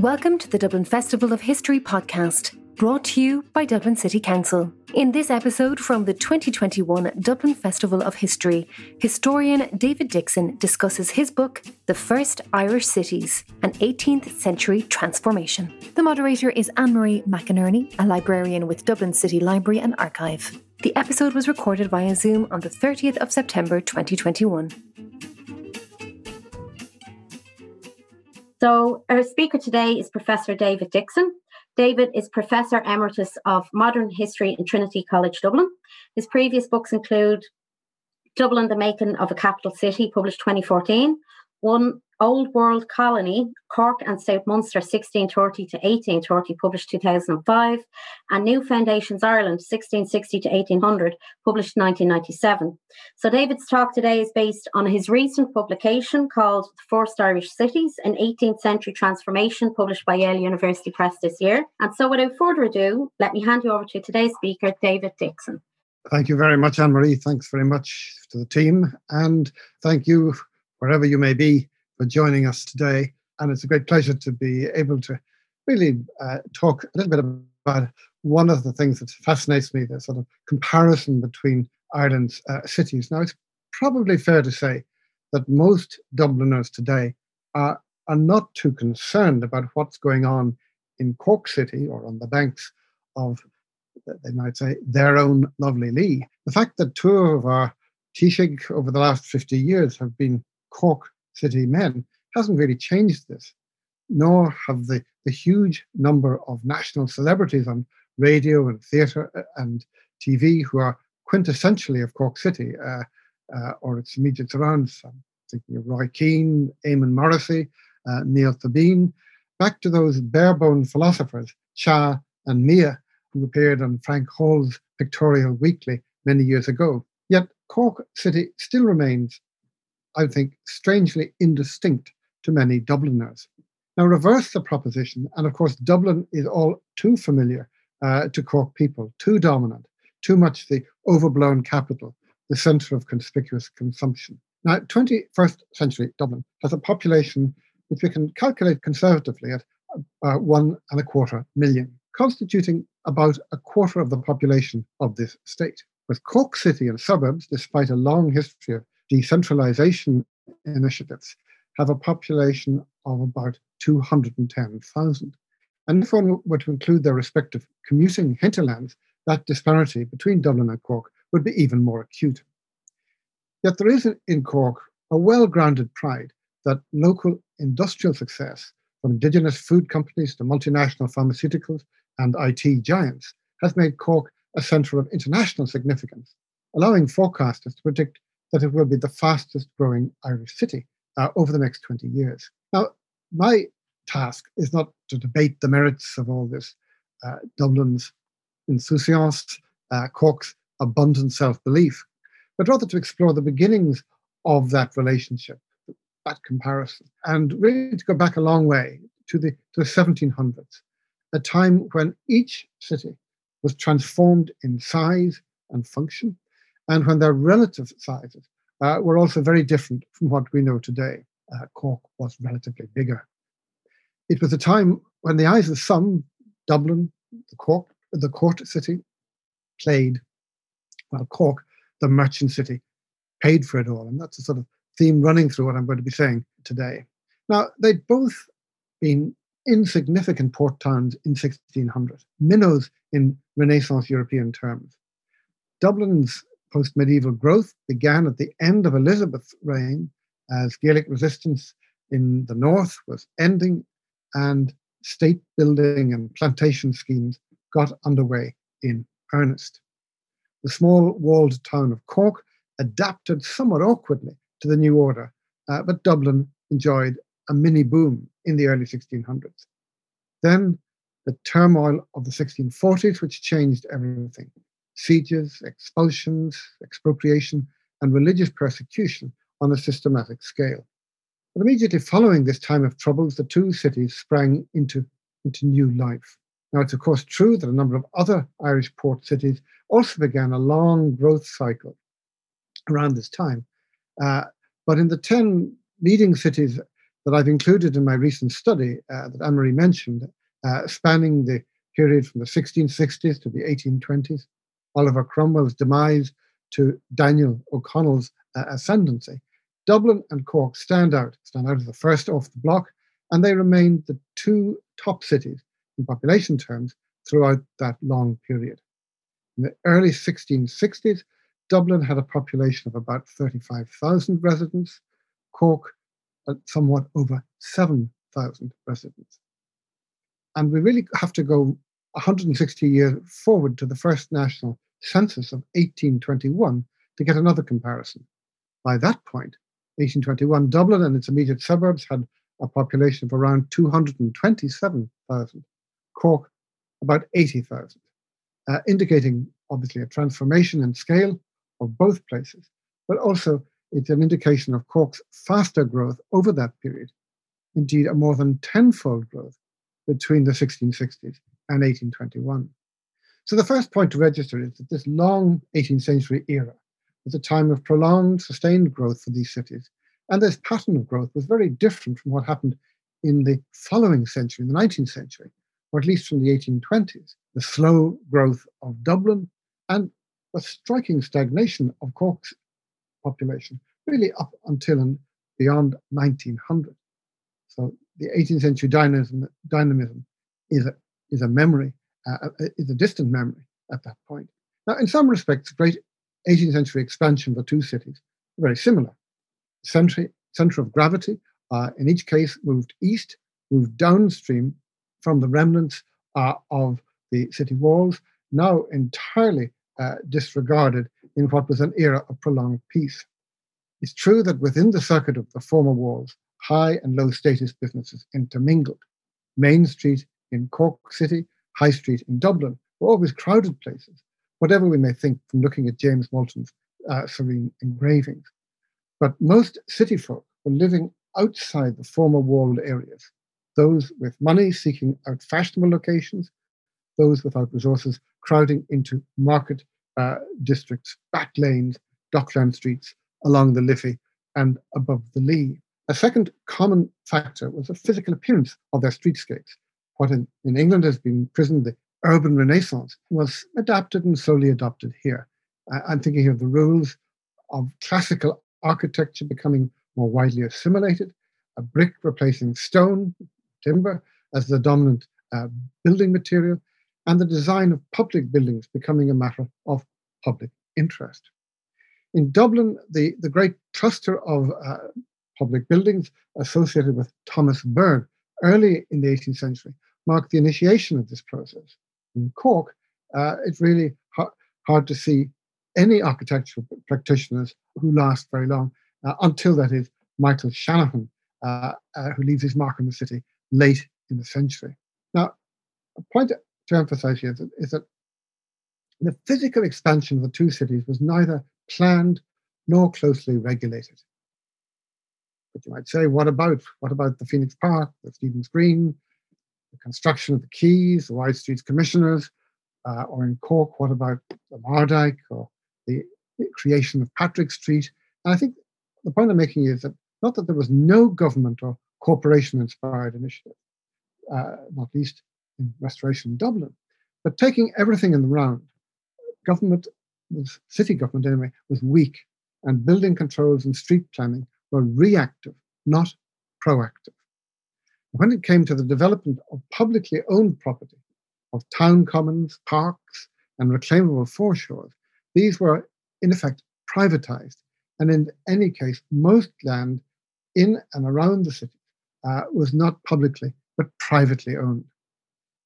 Welcome to the Dublin Festival of History podcast, brought to you by Dublin City Council. In this episode from the 2021 Dublin Festival of History, historian David Dickson discusses his book, The First Irish Cities An 18th Century Transformation. The moderator is Anne Marie McInerney, a librarian with Dublin City Library and Archive. The episode was recorded via Zoom on the 30th of September 2021. So, our speaker today is Professor David Dickson. David is Professor Emeritus of Modern History in Trinity College Dublin. His previous books include Dublin, the Making of a Capital City, published 2014, One Old World Colony, Cork and South Munster 1630 to 1830, published 2005, and New Foundations Ireland 1660 to 1800, published 1997. So David's talk today is based on his recent publication called The First Irish Cities, an 18th Century Transformation, published by Yale University Press this year. And so without further ado, let me hand you over to today's speaker, David Dickson. Thank you very much, Anne Marie. Thanks very much to the team. And thank you, wherever you may be, for joining us today. And it's a great pleasure to be able to really uh, talk a little bit about one of the things that fascinates me the sort of comparison between Ireland's uh, cities. Now, it's probably fair to say that most Dubliners today are, are not too concerned about what's going on in Cork City or on the banks of, they might say, their own lovely Lee. The fact that two of our Taoiseach over the last 50 years have been Cork city men hasn't really changed this, nor have the, the huge number of national celebrities on radio and theatre uh, and TV who are quintessentially of Cork City uh, uh, or its immediate surrounds. I'm thinking of Roy Keane, Eamon Morrissey, uh, Niall Toibin, back to those barebone philosophers, Cha and Miah, who appeared on Frank Hall's Pictorial Weekly many years ago. Yet Cork City still remains I think, strangely indistinct to many Dubliners. Now, reverse the proposition, and of course, Dublin is all too familiar uh, to Cork people, too dominant, too much the overblown capital, the centre of conspicuous consumption. Now, 21st century Dublin has a population which we can calculate conservatively at uh, one and a quarter million, constituting about a quarter of the population of this state. With Cork City and suburbs, despite a long history of decentralization initiatives have a population of about 210,000. And if one were to include their respective commuting hinterlands, that disparity between Dublin and Cork would be even more acute. Yet there is in Cork a well grounded pride that local industrial success, from indigenous food companies to multinational pharmaceuticals and IT giants, has made Cork a centre of international significance, allowing forecasters to predict that it will be the fastest growing Irish city uh, over the next 20 years. Now, my task is not to debate the merits of all this, uh, Dublin's insouciance, uh, Cork's abundant self belief, but rather to explore the beginnings of that relationship, that comparison, and really to go back a long way to the, to the 1700s, a time when each city was transformed in size and function and when their relative sizes uh, were also very different from what we know today. Uh, Cork was relatively bigger. It was a time when the eyes of some, Dublin, the Cork, the court city, played, while Cork, the merchant city, paid for it all. And that's a sort of theme running through what I'm going to be saying today. Now, they'd both been insignificant port towns in 1600, minnows in Renaissance European terms. Dublin's post medieval growth began at the end of Elizabeth's reign as Gaelic resistance in the north was ending and state building and plantation schemes got underway in earnest. The small walled town of Cork adapted somewhat awkwardly to the new order, uh, but Dublin enjoyed a mini boom in the early 1600s. Then the turmoil of the 1640s, which changed everything sieges, expulsions, expropriation, and religious persecution on a systematic scale. But immediately following this time of troubles, the two cities sprang into, into new life. Now, it's of course true that a number of other Irish port cities also began a long growth cycle around this time. Uh, but in the 10 leading cities that I've included in my recent study uh, that Anne Marie mentioned, uh, spanning the period from the 1660s to the 1820s, Oliver Cromwell's demise to Daniel O'Connell's uh, ascendancy, Dublin and Cork stand out, stand out as the first off the block, and they remained the two top cities in population terms throughout that long period. In the early 1660s, Dublin had a population of about 35,000 residents, Cork somewhat over 7,000 residents. And we really have to go 160 years forward to the first national census of 1821 to get another comparison. By that point, 1821, Dublin and its immediate suburbs had a population of around 227,000, Cork about 80,000, uh, indicating obviously a transformation in scale of both places, but also it's an indication of Cork's faster growth over that period, indeed, a more than tenfold growth between the 1660s and 1821. So, the first point to register is that this long 18th century era was a time of prolonged, sustained growth for these cities. And this pattern of growth was very different from what happened in the following century, in the 19th century, or at least from the 1820s. The slow growth of Dublin and a striking stagnation of Cork's population, really up until and beyond 1900. So the 18th century dynamism, dynamism is, is a memory, uh, uh, is a distant memory at that point. Now, in some respects, great 18th century expansion of the two cities very similar. Center, center of gravity, uh, in each case, moved east, moved downstream from the remnants uh, of the city walls, now entirely uh, disregarded in what was an era of prolonged peace. It's true that within the circuit of the former walls, high and low status businesses intermingled. Main Street in Cork City, High Street in Dublin were always crowded places, whatever we may think from looking at James Malton's uh, serene engravings. But most city folk were living outside the former walled areas, those with money seeking out fashionable locations, those without resources crowding into market uh, districts, back lanes, dockland streets along the Liffey and above the Lee. A second common factor was the physical appearance of their streetscapes. What in, in England has been christened the urban renaissance was adapted and slowly adopted here. I'm thinking here of the rules of classical architecture becoming more widely assimilated, a brick replacing stone, timber as the dominant uh, building material, and the design of public buildings becoming a matter of public interest. In Dublin, the, the great cluster of uh, public buildings associated with Thomas Burgh early in the 18th century marked the initiation of this process. In Cork, uh, it's really ha- hard to see any architectural practitioners who last very long, uh, until that is Michael Shanahan, uh, uh, who leaves his mark on the city late in the century. Now, a point to emphasize here is that, is that the physical expansion of the two cities was neither planned nor closely regulated. But you might say, what about what about the Phoenix Park, the Stephen's Green, the construction of the quays, the Wide Streets Commissioners, uh, or in Cork, what about the Mardyke or the creation of Patrick Street? And I think the point I'm making is that not that there was no government or corporation inspired initiative, uh, not least in Restoration Dublin, but taking everything in the round, government, city government anyway, was weak, and building controls and street planning were reactive, not proactive. When it came to the development of publicly owned property, of town commons, parks, and reclaimable foreshores, these were in effect privatized. And in any case, most land in and around the city uh, was not publicly but privately owned.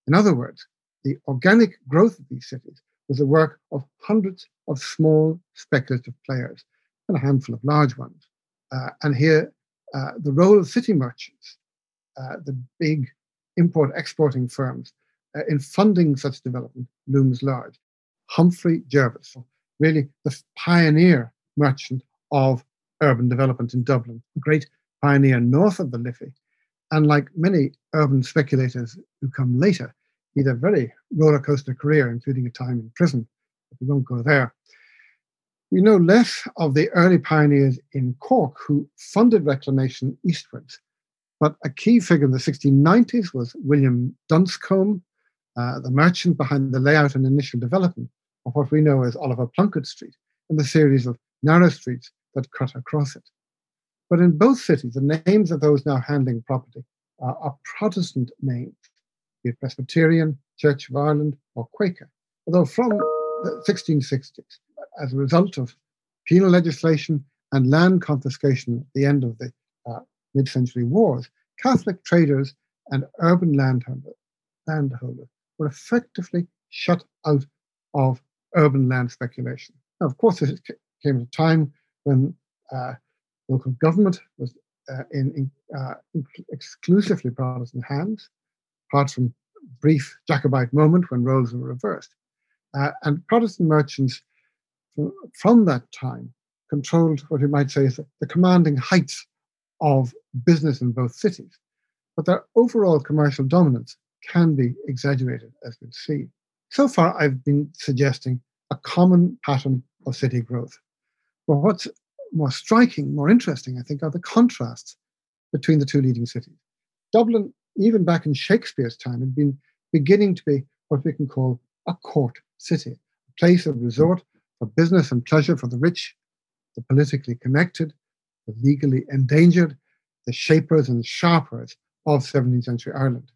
In other words, the organic growth of these cities was the work of hundreds of small speculative players and a handful of large ones. Uh, and here, uh, the role of city merchants, uh, the big import exporting firms, uh, in funding such development looms large. Humphrey Jervis, really the pioneer merchant of urban development in Dublin, a great pioneer north of the Liffey. And like many urban speculators who come later, he had a very roller coaster career, including a time in prison, but we won't go there. We know less of the early pioneers in Cork who funded reclamation eastwards, But a key figure in the 1690s was William Dunscombe, uh, the merchant behind the layout and initial development of what we know as Oliver Plunkett Street and the series of narrow streets that cut across it. But in both cities, the names of those now handling property are, are Protestant names, be it Presbyterian, Church of Ireland, or Quaker. Although from the 1660s, as a result of penal legislation and land confiscation at the end of the uh, mid century wars, Catholic traders and urban landholders, were effectively shut out of urban land speculation. Now, of course, it came at a time when uh, local government was uh, in, in uh, exclusively Protestant hands, apart from brief Jacobite moment when roles were reversed. Uh, and Protestant merchants from that time controlled what you might say is the commanding heights of business in both cities. But their overall commercial dominance can be exaggerated, as we'll see. So far, I've been suggesting a common pattern of city growth. But what's more striking, more interesting, I think, are the contrasts between the two leading cities. Dublin, even back in Shakespeare's time, had been beginning to be what we can call a court city, a place of resort for business and pleasure for the rich, the politically connected, legally endangered, the shapers and sharpers of 17th century Ireland.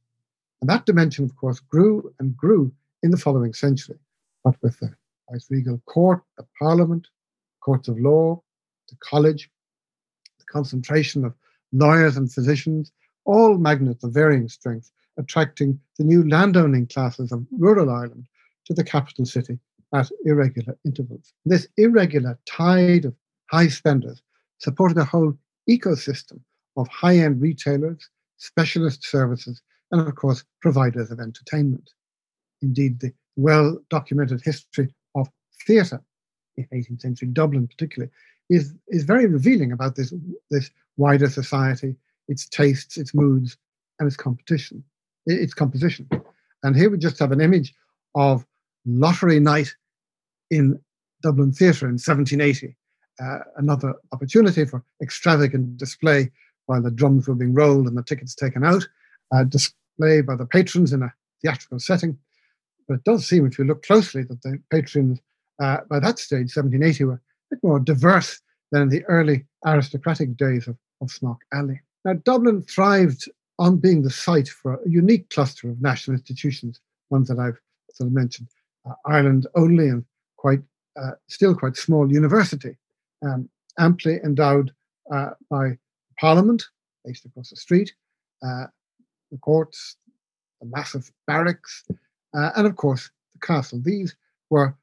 And that dimension, of course, grew and grew in the following century, but with the viceregal court, the parliament, courts of law, the college, the concentration of lawyers and physicians, all magnates of varying strength, attracting the new landowning classes of rural Ireland to the capital city at irregular intervals. This irregular tide of high spenders supported a whole ecosystem of high end retailers, specialist services, and of course, providers of entertainment. Indeed, the well documented history of theatre in 18th century Dublin, particularly, is, is very revealing about this, this wider society, its tastes, its moods, and its competition, its composition. And here we just have an image of Lottery Night in Dublin Theatre in 1780, uh, another opportunity for extravagant display while the drums were being rolled and the tickets taken out, uh, display by the patrons in a theatrical setting. But it does seem, if you look closely, that the patrons uh, by that stage, 1780, were a bit more diverse than in the early aristocratic days of, of Alley. Now, Dublin thrived on being the site for a unique cluster of national institutions, ones that I've sort of mentioned, uh, Ireland only and quite uh, still quite small university, um, amply endowed uh, by Parliament, based across the street, uh, the courts, the massive barracks, uh, and of course the castle. These were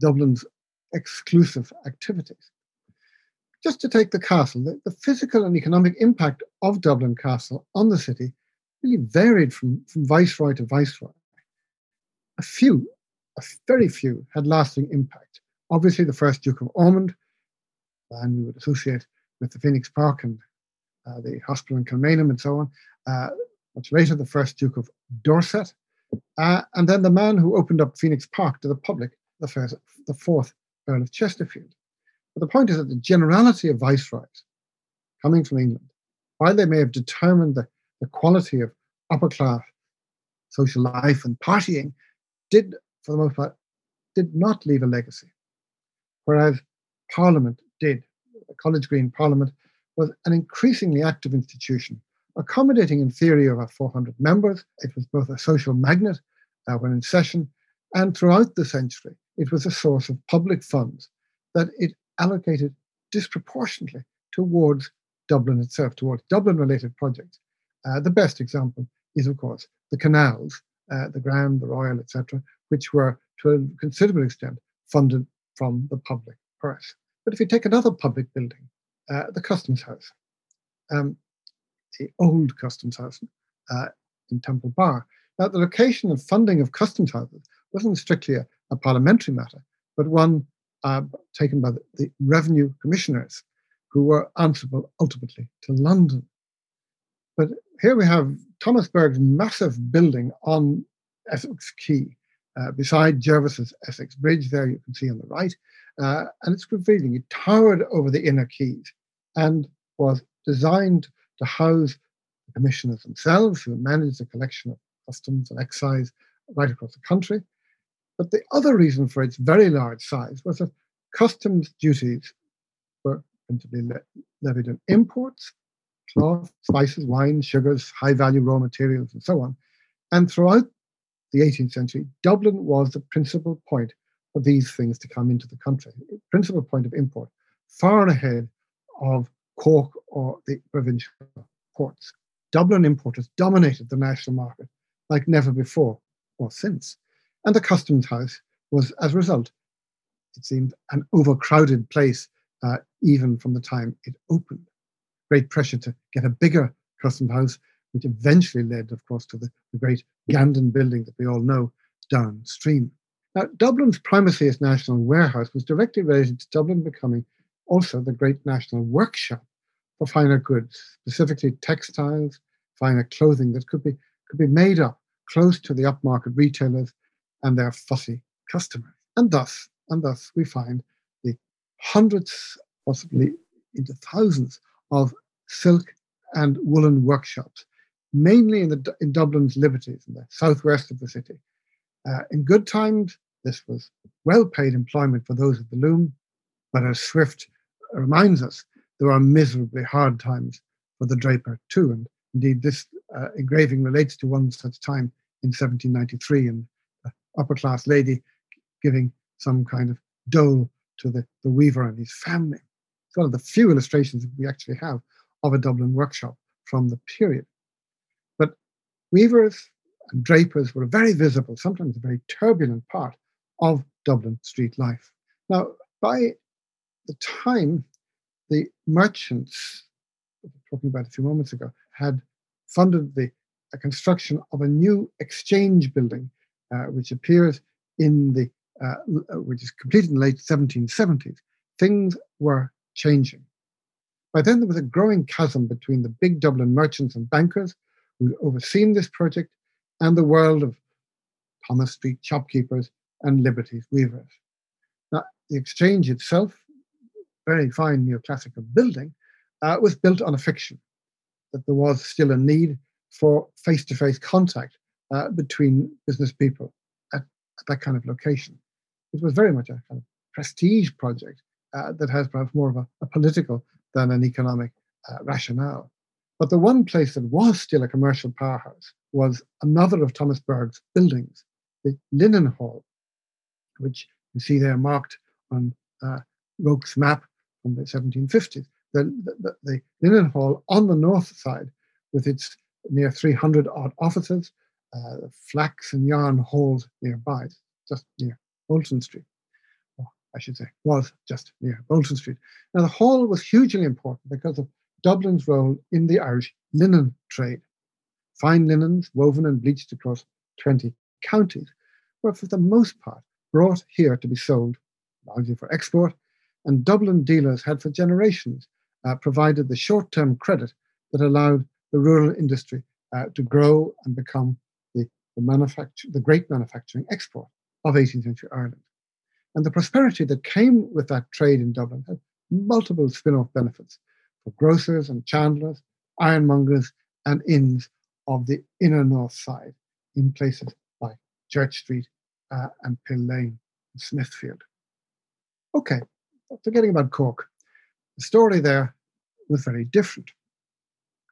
Dublin's exclusive activities. Just to take the castle, the, the, physical and economic impact of Dublin Castle on the city really varied from, from viceroy to viceroy. A few, a very few, had lasting impact. Obviously, the first Duke of Ormond, and we would associate with the Phoenix Park and uh, the hospital in Kilmainham and so on. Uh, much later, the first Duke of Dorset, uh, and then the man who opened up Phoenix Park to the public, the, first, the fourth Earl of Chesterfield. But the point is that the generality of viceroys coming from England, while they may have determined the, the quality of upper class social life and partying, did, for the most part, did not leave a legacy. Whereas Parliament did. The College Green Parliament was an increasingly active institution, accommodating in theory over 400 members. It was both a social magnet uh, when in session, and throughout the century, it was a source of public funds that it allocated disproportionately towards Dublin itself, towards Dublin related projects. Uh, the best example is, of course, the canals, uh, the Grand, the Royal, etc., which were to a considerable extent funded from the public purse. But if you take another public building, uh, the Customs House, um, the old Customs House uh, in Temple Bar. Now, the location and funding of customs houses wasn't strictly a, a parliamentary matter, but one uh, taken by the, the, revenue commissioners who were answerable ultimately to London. But here we have Thomas Burgh's massive building on Essex Quay, beside Jervis's Essex Bridge, there you can see on the right. Uh, and it's revealing it towered over the inner quays and was designed to house the commissioners themselves who managed the collection of customs and excise right across the country. But the other reason for its very large size was that customs duties were principally le- levied on imports, cloth, spices, wine, sugars, high value raw materials, and so on. And throughout the 18th century, Dublin was the principal point for these things to come into the country, principal point of import, far ahead of Cork or the provincial ports. Dublin importers dominated the national market like never before or since. And the customs house was, as a result, it seemed an overcrowded place uh, even from the time it opened. Great pressure to get a bigger customs house, which eventually led, of course, to the, the great Gandon building that we all know downstream. Now, Dublin's primacy as national warehouse was directly related to Dublin becoming also the great national workshop for finer goods, specifically textiles, finer clothing that could be could be made up close to the upmarket retailers and their fussy customers. And thus, and thus we find the hundreds, possibly into thousands of silk and woolen workshops, mainly in, the, in Dublin's Liberties, in the southwest of the city. Uh, in good times, this was well paid employment for those at the loom, but as Swift reminds us, there are miserably hard times for the draper too. And indeed, this uh, engraving relates to one such time in 1793, and an upper class lady giving some kind of dole to the, the weaver and his family. It's one of the few illustrations we actually have of a Dublin workshop from the period. Weavers and drapers were a very visible, sometimes a very turbulent part of Dublin street life. Now, by the time the merchants, talking about a few moments ago, had funded the construction of a new exchange building, uh, which appears in the, uh, uh which is completed in the late 1770s, things were changing. By then, there was a growing chasm between the big Dublin merchants and bankers who had overseen this project and the world of Thomas Street shopkeepers and Liberties weavers. Now, the exchange itself, very fine neoclassical building, uh, was built on a fiction that there was still a need for face to face contact uh, between business people at, at, that kind of location. It was very much a kind of prestige project uh, that has perhaps more of a, a political than an economic uh, rationale. But the one place that was still a commercial powerhouse was another of Thomas Burgh's buildings, the Linen Hall, which you see there marked on uh, Rocque's map from the 1750s. The, the, the, Linen Hall on the north side, with its near 300 odd offices, uh, flax and yarn halls nearby, just near Bolton Street. I should say, was just near Bolton Street. Now, the hall was hugely important because of Dublin's role in the Irish linen trade. Fine linens, woven and bleached across 20 counties, were for the most part brought here to be sold, largely for export, and Dublin dealers had for generations uh, provided the short term credit that allowed the rural industry uh, to grow and become the, the, manufacture, the great manufacturing export of 18th century Ireland. And the prosperity that came with that trade in Dublin had multiple spin off benefits for grocers and chandlers, ironmongers, and inns of the inner north side in places like Church Street uh, and Pill Lane and Smithfield. Okay, forgetting about Cork, the story there was very different.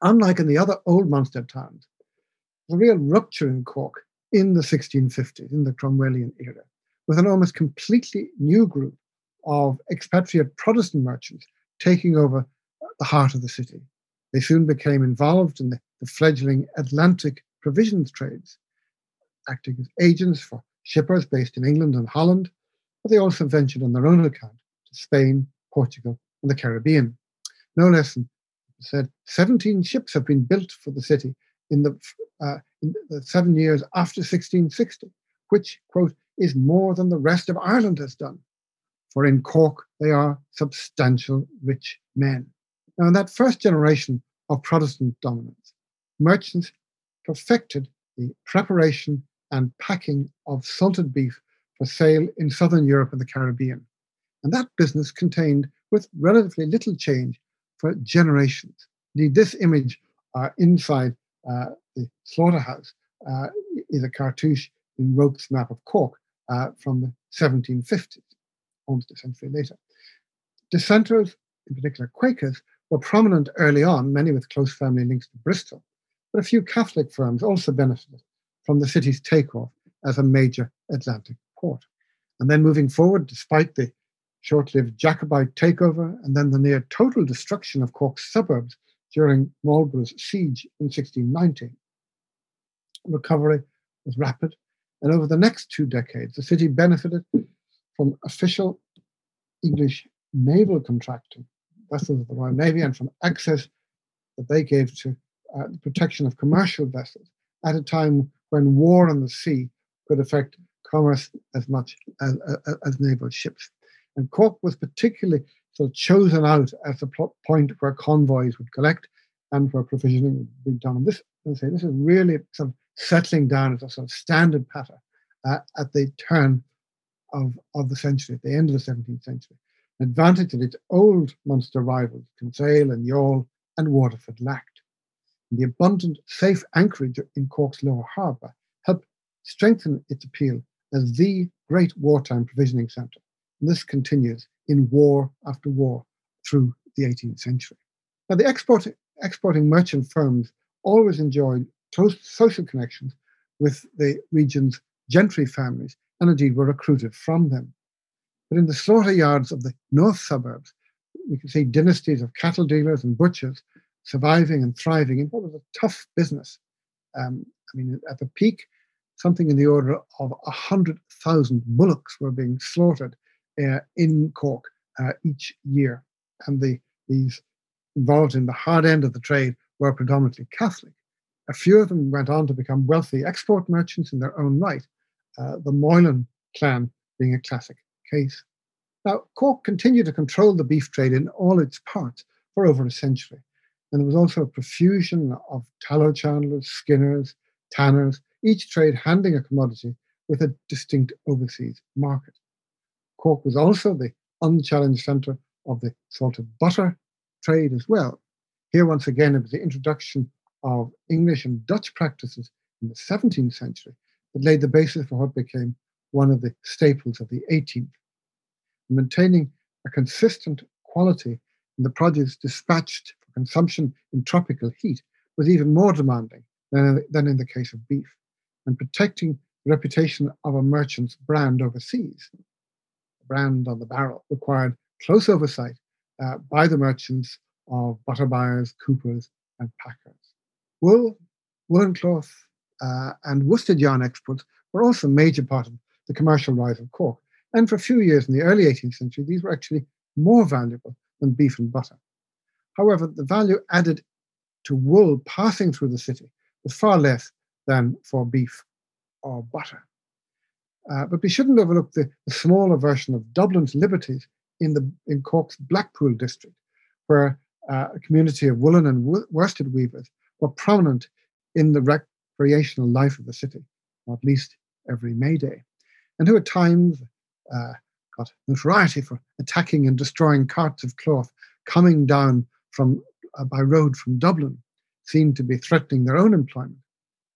Unlike in the other old Munster towns, a real rupture in Cork in the 1650s, in the Cromwellian era, with an almost completely new group of expatriate Protestant merchants taking over the heart of the city. They soon became involved in the, the fledgling Atlantic provisions trades, acting as agents for shippers based in England and Holland, but they also ventured on their own account to Spain, Portugal, and the Caribbean. No less than said 17 ships have been built for the city in the, uh, in the seven years after 1660, which, quote, is more than the rest of Ireland has done. For in Cork, they are substantial rich men. Now, in that first generation of Protestant dominance, merchants perfected the preparation and packing of salted beef for sale in southern Europe and the Caribbean. And that business contained, with relatively little change, for generations. Indeed, this image are inside uh, the slaughterhouse uh, is a cartouche in Rocque's map of Cork uh, from the 1750s, almost a century later. Dissenters, in particular Quakers, were prominent early on, many with close family links to Bristol, but a few Catholic firms also benefited from the city's takeoff as a major Atlantic port. And then moving forward, despite the short lived Jacobite takeover and then the near total destruction of Cork's suburbs during Marlborough's siege in 1619, recovery was rapid. And over the next two decades, the city benefited from official English naval contracting, vessels of the Royal Navy, and from access that they gave to uh, the protection of commercial vessels at a time when war on the sea could affect commerce as much as, as, as naval ships. And Cork was particularly sort of chosen out as the point where convoys would collect and where provisioning would be done. And this, I say, this is really sort of settling down as a sort of standard pattern uh, at the turn of, of the century, at the end of the 17th century. An advantage that its old Munster rivals, Kinsale and Youghal and Waterford lacked. And the abundant, safe anchorage in Cork's lower harbour helped strengthen its appeal as the great wartime provisioning centre. And this continues in war after war through the 18th century. Now, the export, exporting merchant firms always enjoyed close social connections with the region's gentry families and indeed were recruited from them. But in the slaughter yards of the north suburbs, we can see dynasties of cattle dealers and butchers surviving and thriving in what was a tough business. Um, I mean, at the peak, something in the order of 100,000 bullocks were being slaughtered uh, in Cork uh, each year. And the, these involved in the hard end of the trade were predominantly Catholic. A few of them went on to become wealthy export merchants in their own right, uh, the Moylan clan being a classic case. Now, Cork continued to control the beef trade in all its parts for over a century. And there was also a profusion of tallow chandlers, skinners, tanners, each trade handling a commodity with a distinct overseas market. Cork was also the unchallenged centre of the salted butter trade as well. Here, once again, it was the introduction of English and Dutch practices in the 17th century that laid the basis for what became one of the staples of the 18th. Maintaining a consistent quality in the produce dispatched for consumption in tropical heat was even more demanding than, than in the case of beef, and protecting the reputation of a merchant's brand overseas. The brand on the barrel required close oversight uh, by the merchants of butter buyers, coopers, and packers. Wool, woolen cloth, uh, and worsted yarn exports were also a major part of the commercial rise of Cork. And for a few years in the early 18th century, these were actually more valuable than beef and butter. However, the value added to wool passing through the city was far less than for beef or butter. Uh, but we shouldn't overlook the, the, smaller version of Dublin's liberties in, the, in Cork's Blackpool district, where uh, a community of woolen and worsted weavers were prominent in the recreational life of the city, or at least every May Day, and who at times uh, got notoriety for attacking and destroying carts of cloth coming down from uh, by road from Dublin, seemed to be threatening their own employment.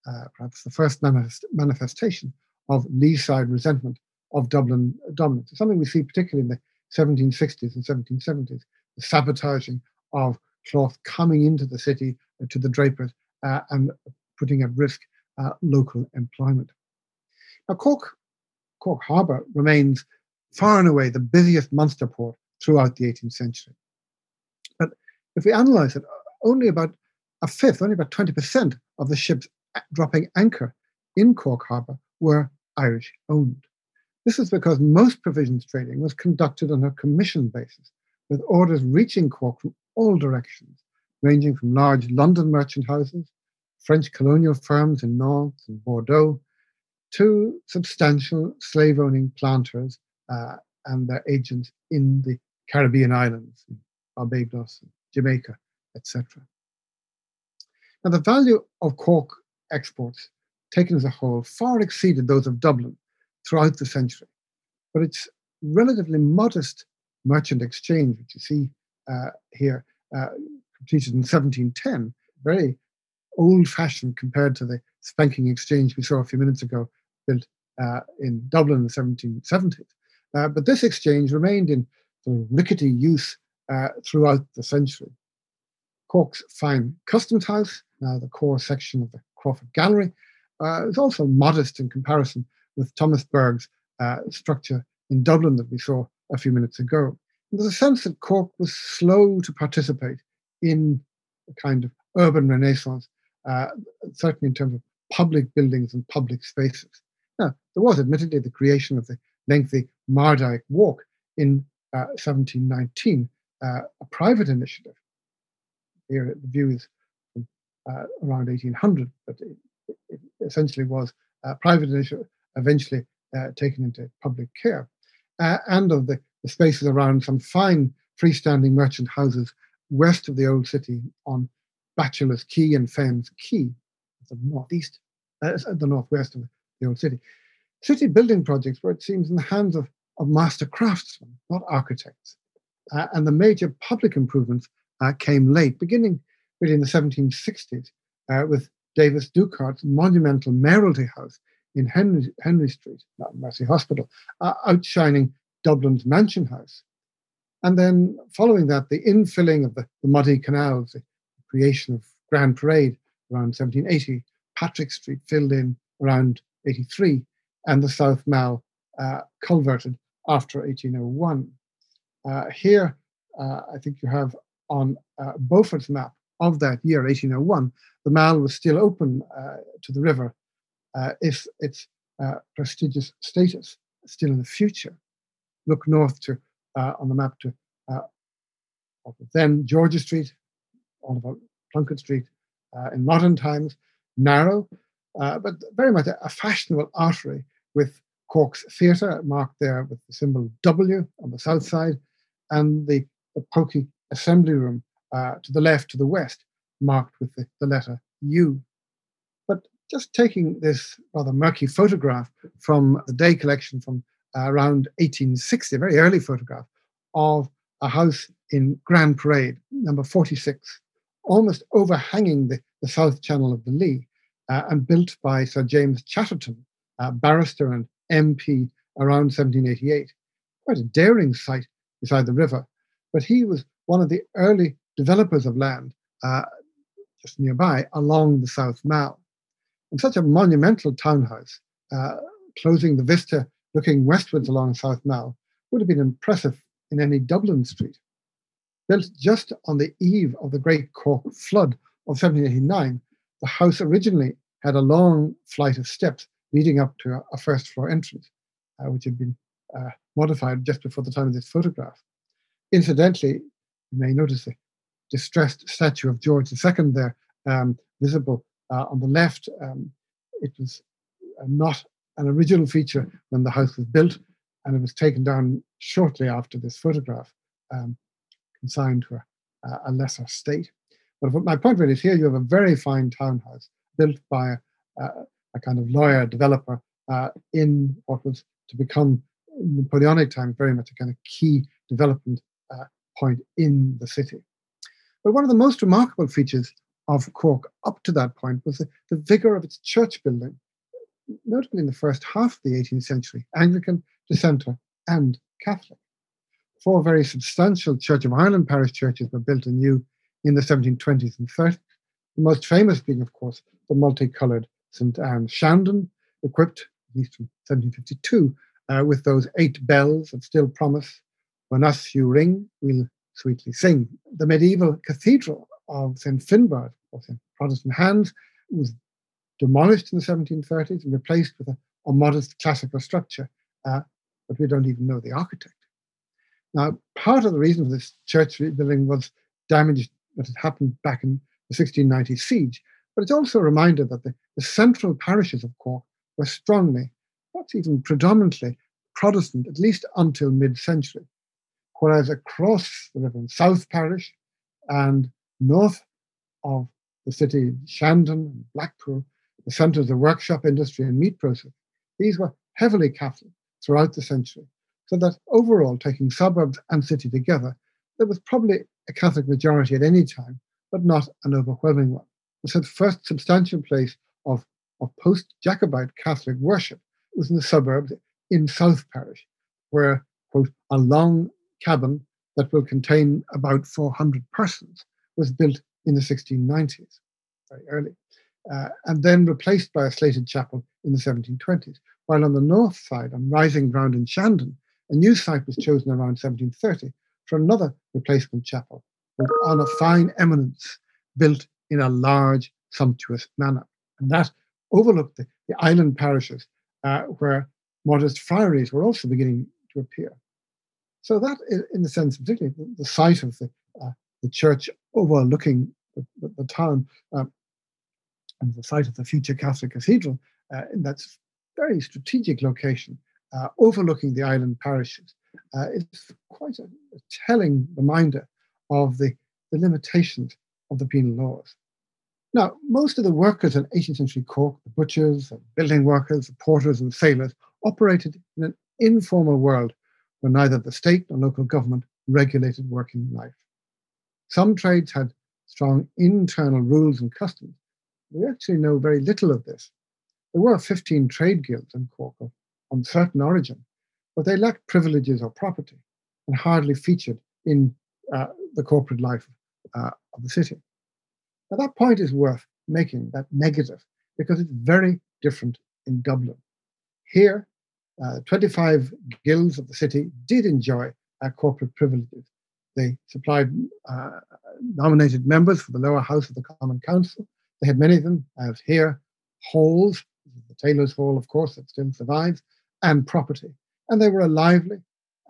Uh, perhaps the first manifest- manifestation of Leeside resentment of Dublin dominance. It's something we see particularly in the 1760s and 1770s, the sabotaging of cloth coming into the city to the drapers uh, and putting at risk uh, local employment. Now, Cork, Cork Harbour remains far and away the busiest Munster port throughout the 18th century. But if we analyse it, only about a fifth, only about 20% of the ships dropping anchor in Cork Harbour were Irish owned. This is because most provisions trading was conducted on a commission basis, with orders reaching Cork from all directions, ranging from large London merchant houses, French colonial firms in Nantes and Bordeaux, to substantial slave owning planters uh, and their agents in the Caribbean islands, Barbados, Jamaica, etc. Now, the value of Cork exports, taken as a whole, far exceeded those of Dublin throughout the century. But its relatively modest merchant exchange, which you see uh, here, uh, completed in 1710, very old fashioned compared to the spanking exchange we saw a few minutes ago, built uh, in Dublin in the 1770s. Uh, but this exchange remained in sort of rickety use uh, throughout the century. Cork's fine customs house, now the core section of the Crawford Gallery, uh, is also modest in comparison with Thomas Burgh's uh, structure in Dublin that we saw a few minutes ago. And there's a sense that Cork was slow to participate in a kind of urban renaissance, uh, certainly in terms of public buildings and public spaces. Now, there was admittedly the creation of the lengthy Mardyke Walk in uh, 1719, uh, a private initiative. Here, the view is from uh, around 1800, but it, it essentially was a private initiative, eventually uh, taken into public care, uh, and of the, the spaces around some fine freestanding merchant houses west of the old city on Bachelor's Quay and Fenn's Quay, the northeast, uh, the northwest of the old city. City building projects were, it seems, in the hands of, of master craftsmen, not architects. Uh, and the major public improvements uh, came late, beginning really in the 1760s uh, with Davis Ducart's monumental Mayoralty House in Henry, Henry Street, not Mercy Hospital, uh, outshining Dublin's Mansion House. And then following that, the infilling of the, the muddy canals, the creation of Grand Parade around 1780, Patrick Street filled in around 83, and the South Mall uh, culverted after 1801. Uh, here, uh, I think you have on uh, Beauford's map of that year, 1801, the Mall was still open uh, to the river uh, if its prestigious status still in the future. Look north to on the map to then George's Street, about Plunkett Street in modern times, narrow, uh, but very much a, a, fashionable artery with Cork's Theatre marked there with the symbol W on the south side, and the, the pokey assembly room uh, to the left, to the west, marked with the, the letter U. But just taking this rather murky photograph from the Day collection from uh, around 1860, a very early photograph of a house in Grand Parade, number 46, almost overhanging the, the south channel of the Lee, uh, and built by Sir James Chatterton, uh, barrister and MP around 1788. Quite a daring site beside the river, but he was one of the early developers of land uh, just nearby along the South Mall. And such a monumental townhouse, uh, closing the vista looking westwards along South Mall, would have been impressive in any Dublin street. Built just on the eve of the Great Cork flood of 1789, the house originally had a long flight of steps leading up to a, first floor entrance, uh, which had been uh, modified just before the time of this photograph. Incidentally, you may notice a distressed statue of George II there, um, visible uh, on the left. Um, it was uh, not an original feature when the house was built, and it was taken down shortly after this photograph, um, consigned to a, a, lesser state. But my point really is here you have a very fine townhouse built by a, a kind of lawyer developer uh, in what was to become Napoleonic times very much a kind of key development uh, point in the city. But one of the most remarkable features of Cork up to that point was the, the vigour of its church building, notably in the first half of the 18th century, Anglican, Dissenter, and Catholic. Four very substantial Church of Ireland parish churches were built anew in the 1720s and 30s, the most famous being, of course, the multicoloured St. Anne Shandon, equipped, at least from 1752, uh, with those eight bells that still promise, when us you ring, we'll sweetly sing. The medieval cathedral of St. Finbarr, of in Protestant hands, was demolished in the 1730s and replaced with a, a modest classical structure, uh, but we don't even know the architect. Now, part of the reason for this church rebuilding was damage that had happened back in the 1690 siege, but it's also a reminder that the, the central parishes of Cork were strongly, perhaps even predominantly, Protestant, at least until mid century. Whereas across the river in South Parish and north of the city, Shandon and Blackpool, the centres of workshop industry and meat processing, these were heavily Catholic throughout the century. So that overall, taking suburbs and city together, there was probably a Catholic majority at any time, but not an overwhelming one. the first substantial place of, of post Jacobite Catholic worship was in the suburbs in South Parish, where, quote, a long cabin that will contain about 400 persons was built in the 1690s, very early, uh, and then replaced by a slated chapel in the 1720s. While on the north side, on rising ground in Shandon, a new site was chosen around 1730 for another replacement chapel on a fine eminence built in a large, sumptuous manner. And that overlooked the, the island parishes uh, where modest friaries were also beginning to appear. So that, in the sense, particularly the, the site of the, uh, the church overlooking the, the, the town um, and the site of the future Catholic cathedral, uh, in that very strategic location, uh, overlooking the island parishes, uh, is quite a, a telling reminder of the, the limitations of the penal laws. Now, most of the workers in 18th century Cork, the butchers, the building workers, the porters, and sailors, operated in an informal world where neither the state nor local government regulated working life. Some trades had strong internal rules and customs. We actually know very little of this. There were 15 trade guilds in Cork of uncertain origin, but they lacked privileges or property and hardly featured in uh, the corporate life uh, of the city. Now, that point is worth making, that negative, because it's very different in Dublin. Here, uh, 25 guilds of the city did enjoy uh, corporate privileges. They supplied uh, nominated members for the lower house of the Common Council. They had many of them, as here, halls, the Tailors' Hall, of course, that still survives, and property. And they were a lively,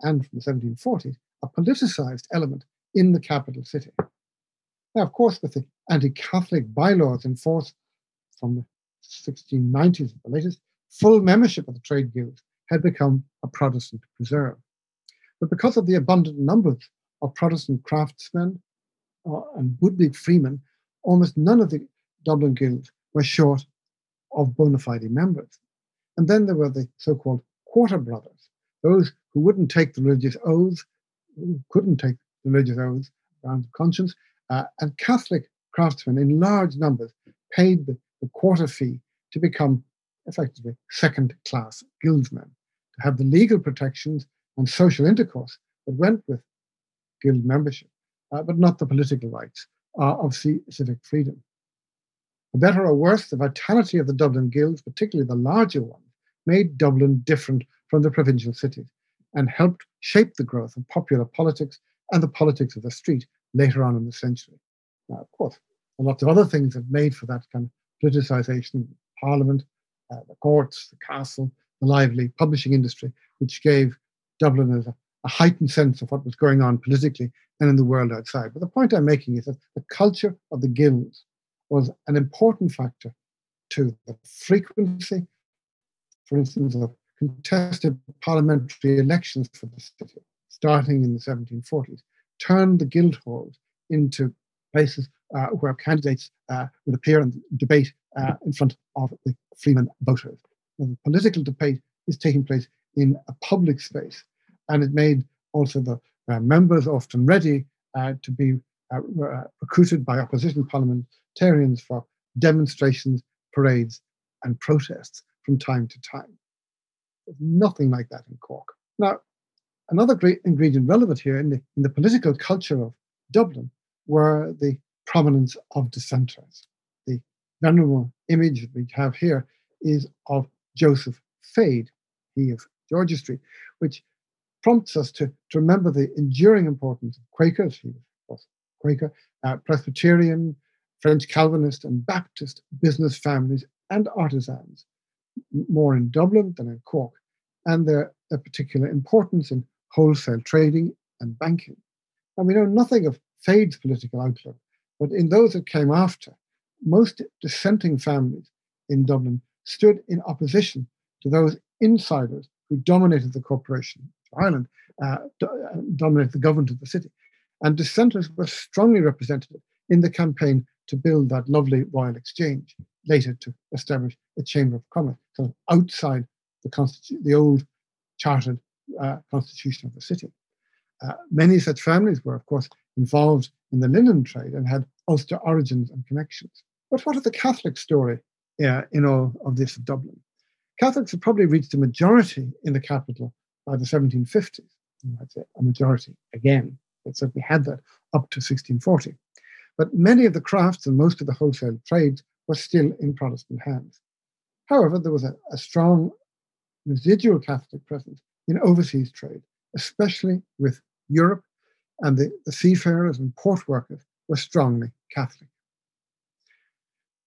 and from the 1740s, a politicized element in the capital city. Now, of course, with the anti Catholic bylaws in force from the 1690s at the latest, full membership of the trade guilds had become a Protestant preserve. But because of the abundant numbers of Protestant craftsmen uh, and would-be freemen, almost none of the Dublin guilds were short of bona fide members. And then there were the so-called quarter brothers, those who wouldn't take the religious oaths, who couldn't take the religious oaths, grounds of conscience, uh, and Catholic craftsmen in large numbers paid the, the quarter fee to become effectively second class guildsmen, to have the legal protections and social intercourse that went with guild membership, uh, but not the political rights uh, of civic freedom. For better or worse, the vitality of the Dublin guilds, particularly the larger ones, made Dublin different from the provincial cities and helped shape the growth of popular politics and the politics of the street later on in the century. Now, of course, a lot of other things have made for that kind of politicization Parliament, uh, the courts, the castle, the lively publishing industry, which gave Dubliners a, a heightened sense of what was going on politically and in the world outside. But the point I'm making is that the culture of the guilds was an important factor to the frequency, for instance, of contested parliamentary elections for the city, starting in the 1740s, turned the guild halls into places uh, where candidates uh, would appear and debate uh, in front of the freeman voters. The political debate is taking place in a public space, and it made also the uh, members often ready uh, to be uh, recruited by opposition parliamentarians for demonstrations, parades, and protests from time to time. There's nothing like that in Cork. Now, another great ingredient relevant here in the, in the political culture of Dublin were the prominence of dissenters. The venerable image that we have here is of Joseph Fade, he of George's Street, which prompts us to, to remember the enduring importance of Quakers, he was Quaker, uh, Presbyterian, French Calvinist, and Baptist business families and artisans, more in Dublin than in Cork, and their, their particular importance in wholesale trading and banking. And we know nothing of Fade's political outlook, but in those that came after, most dissenting families in Dublin stood in opposition to those insiders who dominated the corporation, of Ireland, uh, do, uh, dominated the government of the city. And dissenters were strongly represented in the campaign to build that lovely Royal Exchange, later to establish a Chamber of Commerce, of outside the, constitu- the old chartered uh, constitution of the city. Uh, many such families were, of course, involved in the linen trade and had Ulster origins and connections. But what of the Catholic story uh, in all of this of Dublin? Catholics had probably reached a majority in the capital by the 1750s. I'd say a majority again. They certainly had that up to 1640. But many of the crafts and most of the wholesale trades were still in Protestant hands. However, there was a, a strong residual Catholic presence in overseas trade, especially with Europe, and the, the seafarers and port workers were strongly Catholic.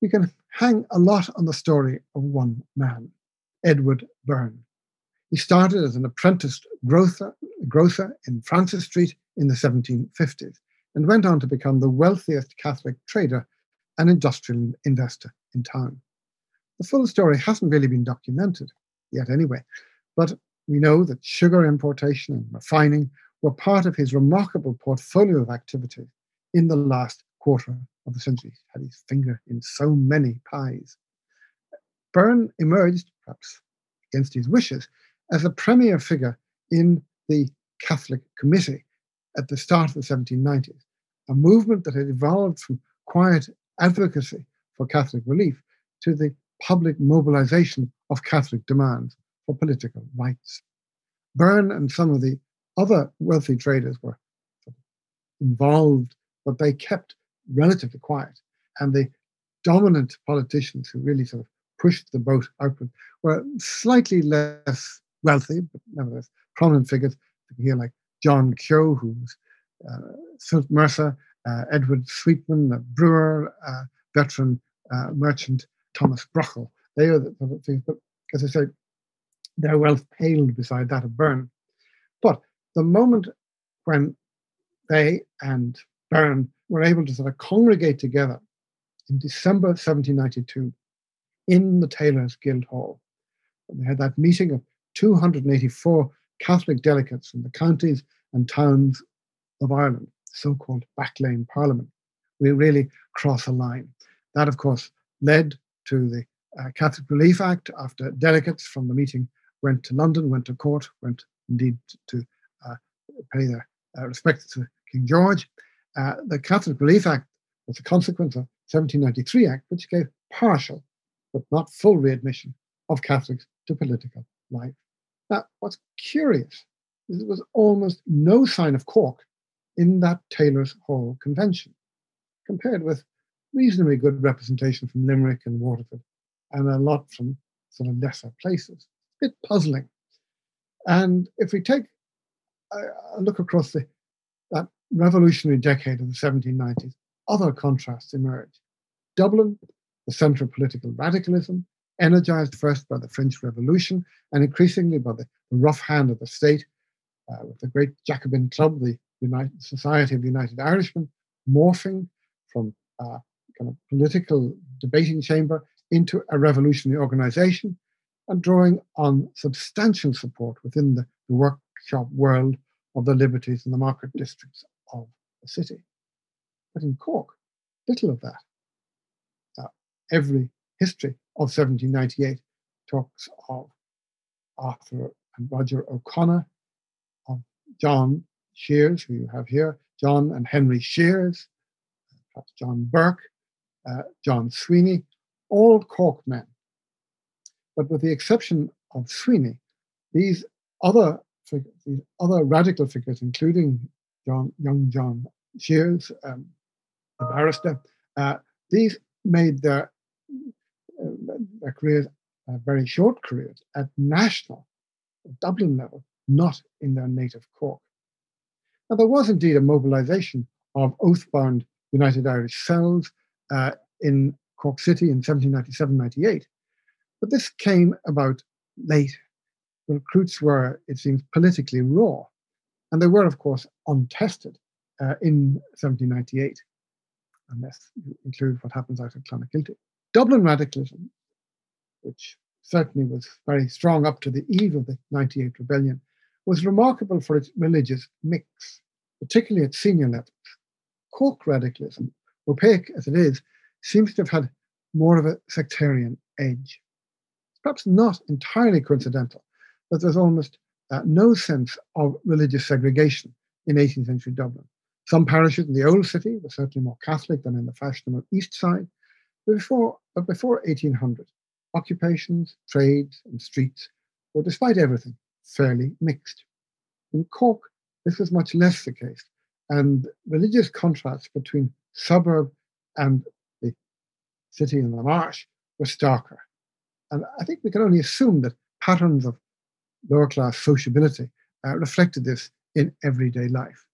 We can hang a lot on the story of one man, Edward Byrne. He started as an apprentice grocer, grocer in Francis Street in the 1750s and went on to become the wealthiest Catholic trader and industrial investor in town. The full story hasn't really been documented yet, anyway, but we know that sugar importation and refining were part of his remarkable portfolio of activities in the last quarter of the century. He had his finger in so many pies. Byrne emerged, perhaps against his wishes, as a premier figure in the Catholic Committee at the start of the 1790s, a movement that had evolved from quiet advocacy for Catholic relief to the public mobilization of Catholic demands for political rights. Byrne and some of the other wealthy traders were involved, but they kept relatively quiet. And the dominant politicians who really sort of pushed the boat outward were slightly less wealthy, but nevertheless prominent figures. Here, like John Keogh, who's uh, Philip Mercer, uh, Edward Sweetman, the brewer, uh, veteran uh, merchant Thomas Braughall. They are the, the things, but as I say, their wealth paled beside that of Byrne. But the moment when they and Byrne were able to sort of congregate together in December 1792 in the Tailors Guild Hall, they had that meeting of 284 Catholic delegates from the counties and towns of Ireland, so called Backlane Parliament. We really cross a line. That, of course, led to the uh, Catholic Relief Act after delegates from the meeting went to London, went to court, went indeed to uh, pay their uh, respects to King George. Uh, the Catholic Relief Act was a consequence of 1793 Act, which gave partial but not full readmission of Catholics to political life. Now, what's curious is there was almost no sign of Cork in that Tailors' Hall Convention, compared with reasonably good representation from Limerick and Waterford, and a lot from sort of lesser places. A bit puzzling. And if we take a look across the, that revolutionary decade of the 1790s, other contrasts emerge. Dublin, the centre of political radicalism, energized first by the French Revolution and increasingly by the, rough hand of the state, uh, with the great Jacobin Club, the United Society of the United Irishmen, morphing from uh, kind of political debating chamber into a revolutionary organization and drawing on substantial support within the, the workshop world of the liberties and the market districts of the city. But in Cork, little of that. Uh, every history of 1798 talks of Arthur and Roger O'Connor, of John Sheares, who you have here, John and Henry Sheares, perhaps John Burke, uh, John Sweeney, all Cork men. But with the exception of Sweeney, these other these other radical figures, including John, young John Sheares, um, the barrister, uh, these made their, uh, their careers, uh, very short careers, at national, Dublin level, not in their native Cork. Now, there was indeed a mobilization of oath bound United Irish cells uh, in Cork City in 1797 98. But this came about late. The recruits were, it seems, politically raw. And they were, of course, untested uh, in 1798, unless you include what happens out of Clonakilty. Dublin radicalism, which certainly was very strong up to the eve of the 98 rebellion, was remarkable for its religious mix, particularly at senior levels. Cork radicalism, opaque as it is, seems to have had more of a sectarian edge. It's perhaps not entirely coincidental that there's almost uh, no sense of religious segregation in 18th century Dublin. Some parishes in the old city were certainly more Catholic than in the fashionable east side, Before, but before 1800, occupations, trades, and streets were, despite everything, fairly mixed. In Cork, this was much less the case, and religious contrasts between suburb and the city and the marsh were starker. And I think we can only assume that patterns of lower class sociability uh, reflected this in everyday life.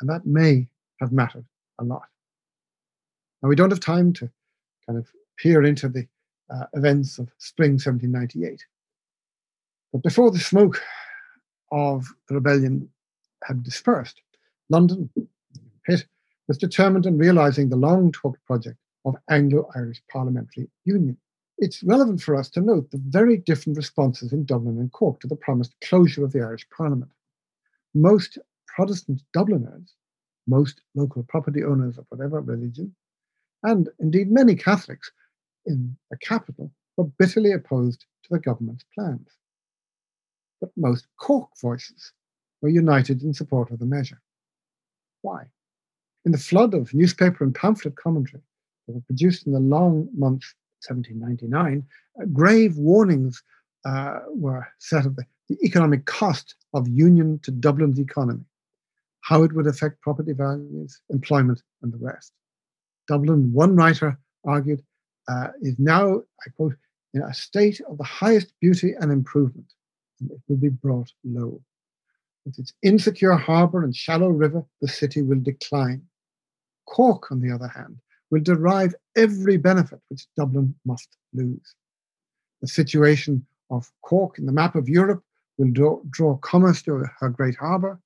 And that may have mattered a lot. Now, we don't have time to kind of peer into the uh, events of spring 1798. But before the smoke of the rebellion had dispersed, London, Pitt, was determined in realising the long talked project of Anglo Irish Parliamentary Union. It's relevant for us to note the very different responses in Dublin and Cork to the promised closure of the Irish Parliament. Most Protestant Dubliners, most local property owners of whatever religion, and indeed many Catholics in the capital were bitterly opposed to the government's plans. But most Cork voices were united in support of the measure. Why? In the flood of newspaper and pamphlet commentary that were produced in the long months 1799, uh, grave warnings uh, were set of the, the economic cost of union to Dublin's economy, how it would affect property values, employment, and the rest. Dublin, one writer argued, uh, is now, I quote, in a state of the highest beauty and improvement, it will be brought low. With its insecure harbour and shallow river, the city will decline. Cork, on the other hand, will derive every benefit which Dublin must lose. The situation of Cork in the map of Europe will draw, draw commerce to her great harbour,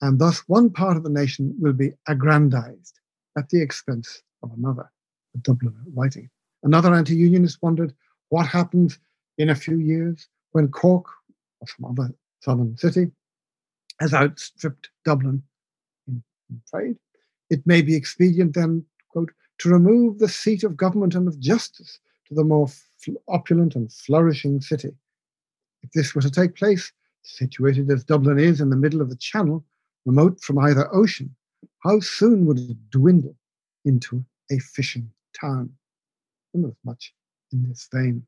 and thus one part of the nation will be aggrandized at the expense of another, a Dubliner writing. Another anti unionist wondered what happens in a few years when Cork or some other southern city has outstripped Dublin in, in trade. It may be expedient then, quote, to remove the seat of government and of justice to the more opulent and flourishing city. If this were to take place, situated as Dublin is in the middle of the channel, remote from either ocean, how soon would it dwindle into a fishing town? And there's much in this vein.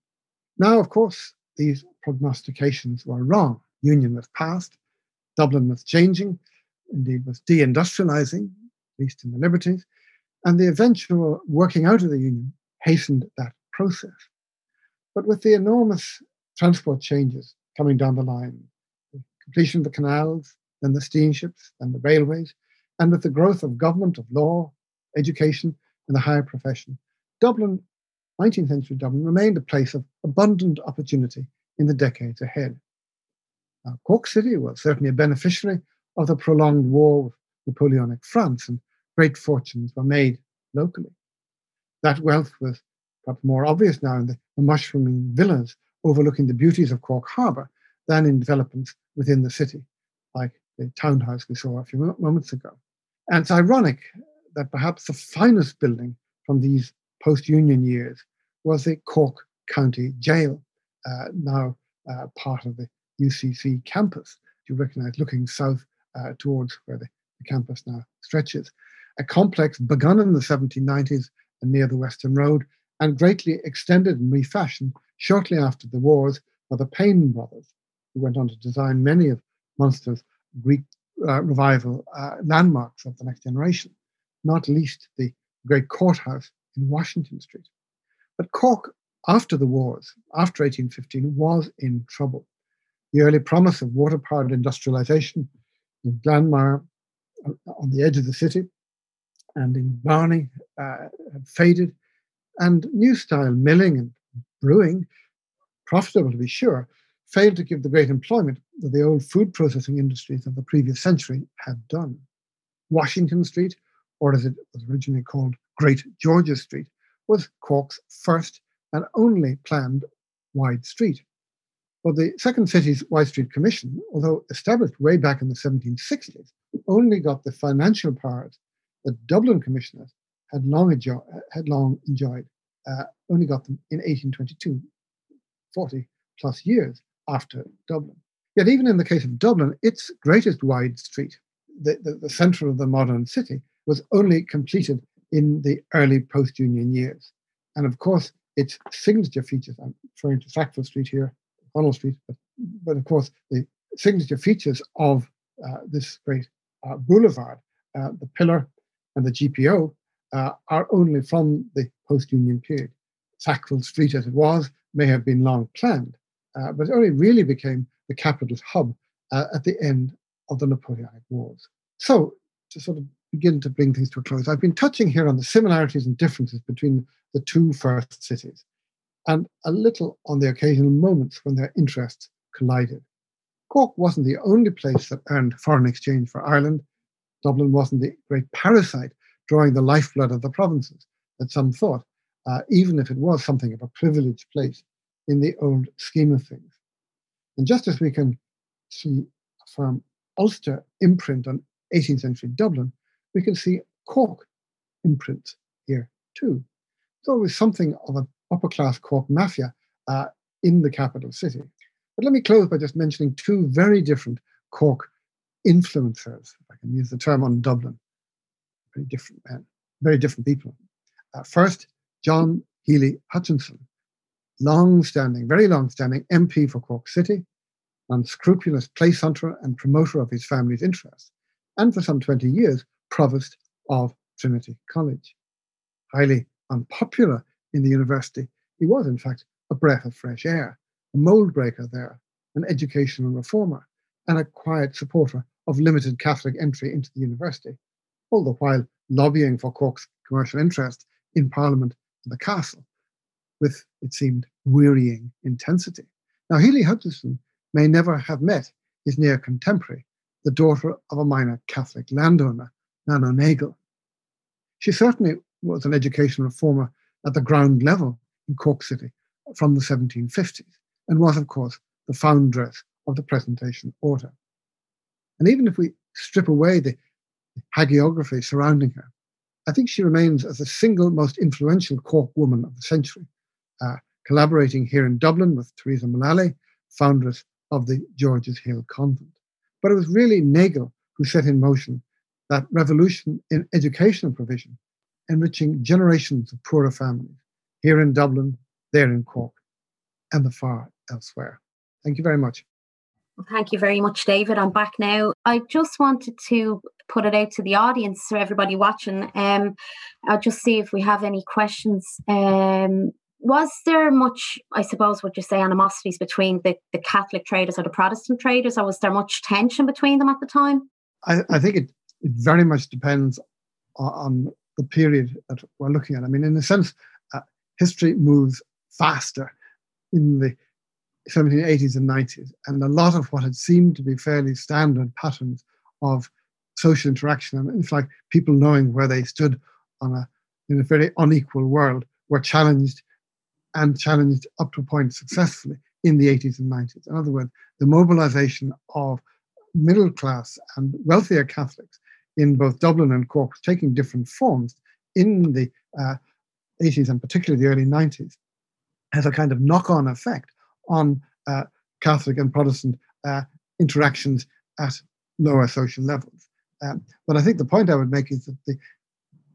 Now, of course, these prognostications were wrong. Union was passed, Dublin was changing, indeed was deindustrializing, at least in the Liberties, and the eventual working out of the Union hastened that process. But with the enormous transport changes coming down the line, the completion of the canals, then the steamships, then the railways, and with the growth of government, of law, education, and the higher profession, Dublin, 19th century Dublin, remained a place of abundant opportunity in the decades ahead. Now, Cork City was certainly a beneficiary of the prolonged war with Napoleonic France, and great fortunes were made locally. That wealth was perhaps more obvious now in the, mushrooming villas overlooking the beauties of Cork Harbour than in developments within the city, like the townhouse we saw a few moments ago. And it's ironic that perhaps the finest building from these post Union years was the Cork County Jail, uh, now uh, part of the UCC campus. You recognize looking south uh, towards where the, the campus now stretches a complex begun in the 1790s and near the Western Road and greatly extended and refashioned shortly after the wars by the Pain brothers, who went on to design many of Munster's Greek uh, revival uh, landmarks of the next generation, not least the great courthouse in Washington Street. But Cork, after the wars, after 1815, was in trouble. The early promise of water powered industrialization in Glanmire uh, on the edge of the city and in Blarney uh, had faded, and new style milling and brewing, profitable to be sure, failed to give the great employment that the old food processing industries of the previous century had done. Washington Street, or as it was originally called, Great George's Street, was Cork's first and only planned wide street. Well, the Second City's Wide Street Commission, although established way back in the 1760s, only got the financial powers that Dublin commissioners had long, enjoy, had long enjoyed, uh, only got them in 1822, 40 plus years after Dublin. Yet, even in the case of Dublin, its greatest wide street, the, the, the centre of the modern city, was only completed in the early post Union years. And of course, its signature features, I'm referring to Sackville Street here, O'Connell Street, but, but of course, the signature features of uh, this great uh, boulevard, uh, the pillar and the GPO, uh, are only from the post Union period. Sackville Street, as it was, may have been long planned, uh, but it only really became the capital's hub uh, at the end of the Napoleonic Wars. So, to sort of begin to bring things to a close, I've been touching here on the similarities and differences between the two first cities, and a little on the occasional moments when their interests collided. Cork wasn't the only place that earned foreign exchange for Ireland. Dublin wasn't the great parasite drawing the lifeblood of the provinces that some thought, uh, even if it was something of a privileged place in the old scheme of things. And just as we can see from Ulster imprint on 18th century Dublin, we can see Cork imprint here too. There's always something of an upper class Cork mafia uh, in the capital city. But let me close by just mentioning two very different Cork influencers, if I can use the term on Dublin. Very different men, very different people. Uh, first, John Hely Hutchinson, long standing, very long standing MP for Cork City, unscrupulous place hunter and promoter of his family's interests, and for some 20 years, provost of Trinity College. Highly unpopular in the university, he was, in fact, a breath of fresh air, a mold breaker there, an educational reformer, and a quiet supporter of limited Catholic entry into the university, all the while lobbying for Cork's commercial interest in Parliament and the castle, with, it seemed, wearying intensity. Now, Hely Hutchinson may never have met his near contemporary, the daughter of a minor Catholic landowner, Nano Nagle. She certainly was an education reformer at the ground level in Cork City from the 1750s and was, of course, the foundress of the presentation order. And even if we strip away the hagiography surrounding her, I think she remains as the single most influential Cork woman of the century, uh, collaborating here in Dublin with Teresa Mullally, foundress of the George's Hill Convent. But it was really Nagle who set in motion that revolution in educational provision, enriching generations of poorer families here in Dublin, there in Cork, and the far elsewhere. Thank you very much. Thank you very much, David. I'm back now. I just wanted to put it out to the audience, for everybody watching. Um, I'll just see if we have any questions. Um, was there much, I suppose, would you say, animosities between the, the Catholic traders or the Protestant traders, or was there much tension between them at the time? I, I think it, it very much depends on, the period that we're looking at. I mean, in a sense, uh, history moves faster in the 1780s and 90s, and a lot of what had seemed to be fairly standard patterns of social interaction, and it's like people knowing where they stood on a in a very unequal world, were challenged and challenged up to a point successfully in the 80s and 90s. In other words, the mobilization of middle class and wealthier Catholics in both Dublin and Cork was taking different forms in the uh, 80s and particularly the early 90s has a kind of knock on effect on uh, Catholic and Protestant uh, interactions at lower social levels. Um, but I think the point I would make is that the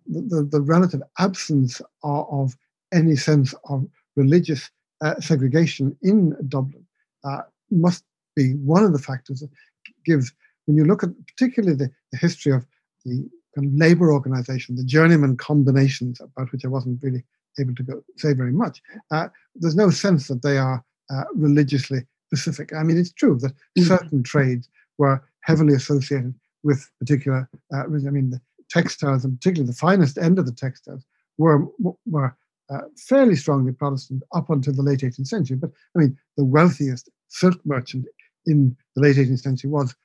the, the relative absence of, of any sense of religious uh, segregation in Dublin uh, must be one of the factors that gives, when you look at particularly the, the history of the kind of labor organization, the journeyman combinations, about which I wasn't really able to go, say very much, uh, there's no sense that they are uh, religiously specific. I mean, it's true that mm. certain trades were heavily associated with particular, uh, I mean, the textiles, and particularly the finest end of the textiles, were, were uh, fairly strongly Protestant up until the late 18th century. But I mean, the wealthiest silk merchant in the late 18th century was,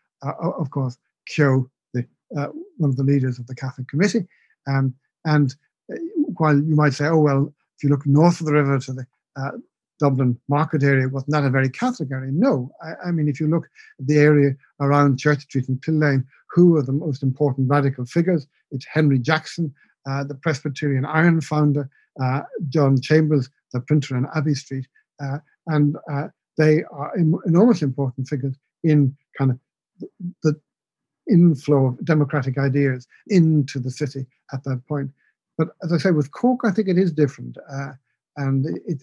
of course, Keogh, the, uh, one of the leaders of the Catholic Committee. Um, and uh, while you might say, oh, well, if you look north of the river to the uh, Dublin market area was not a very Catholic area. No, I, I, mean, if you look at the area around Church Street and Pill Lane, who are the most important radical figures? It's Henry Jackson, uh, the Presbyterian Iron founder, uh, John Chambers, the printer in Abbey Street, uh, and uh, they are enormously important figures in kind of the inflow of democratic ideas into the city at that point. But as I say, with Cork, I think it is different. Uh, and it,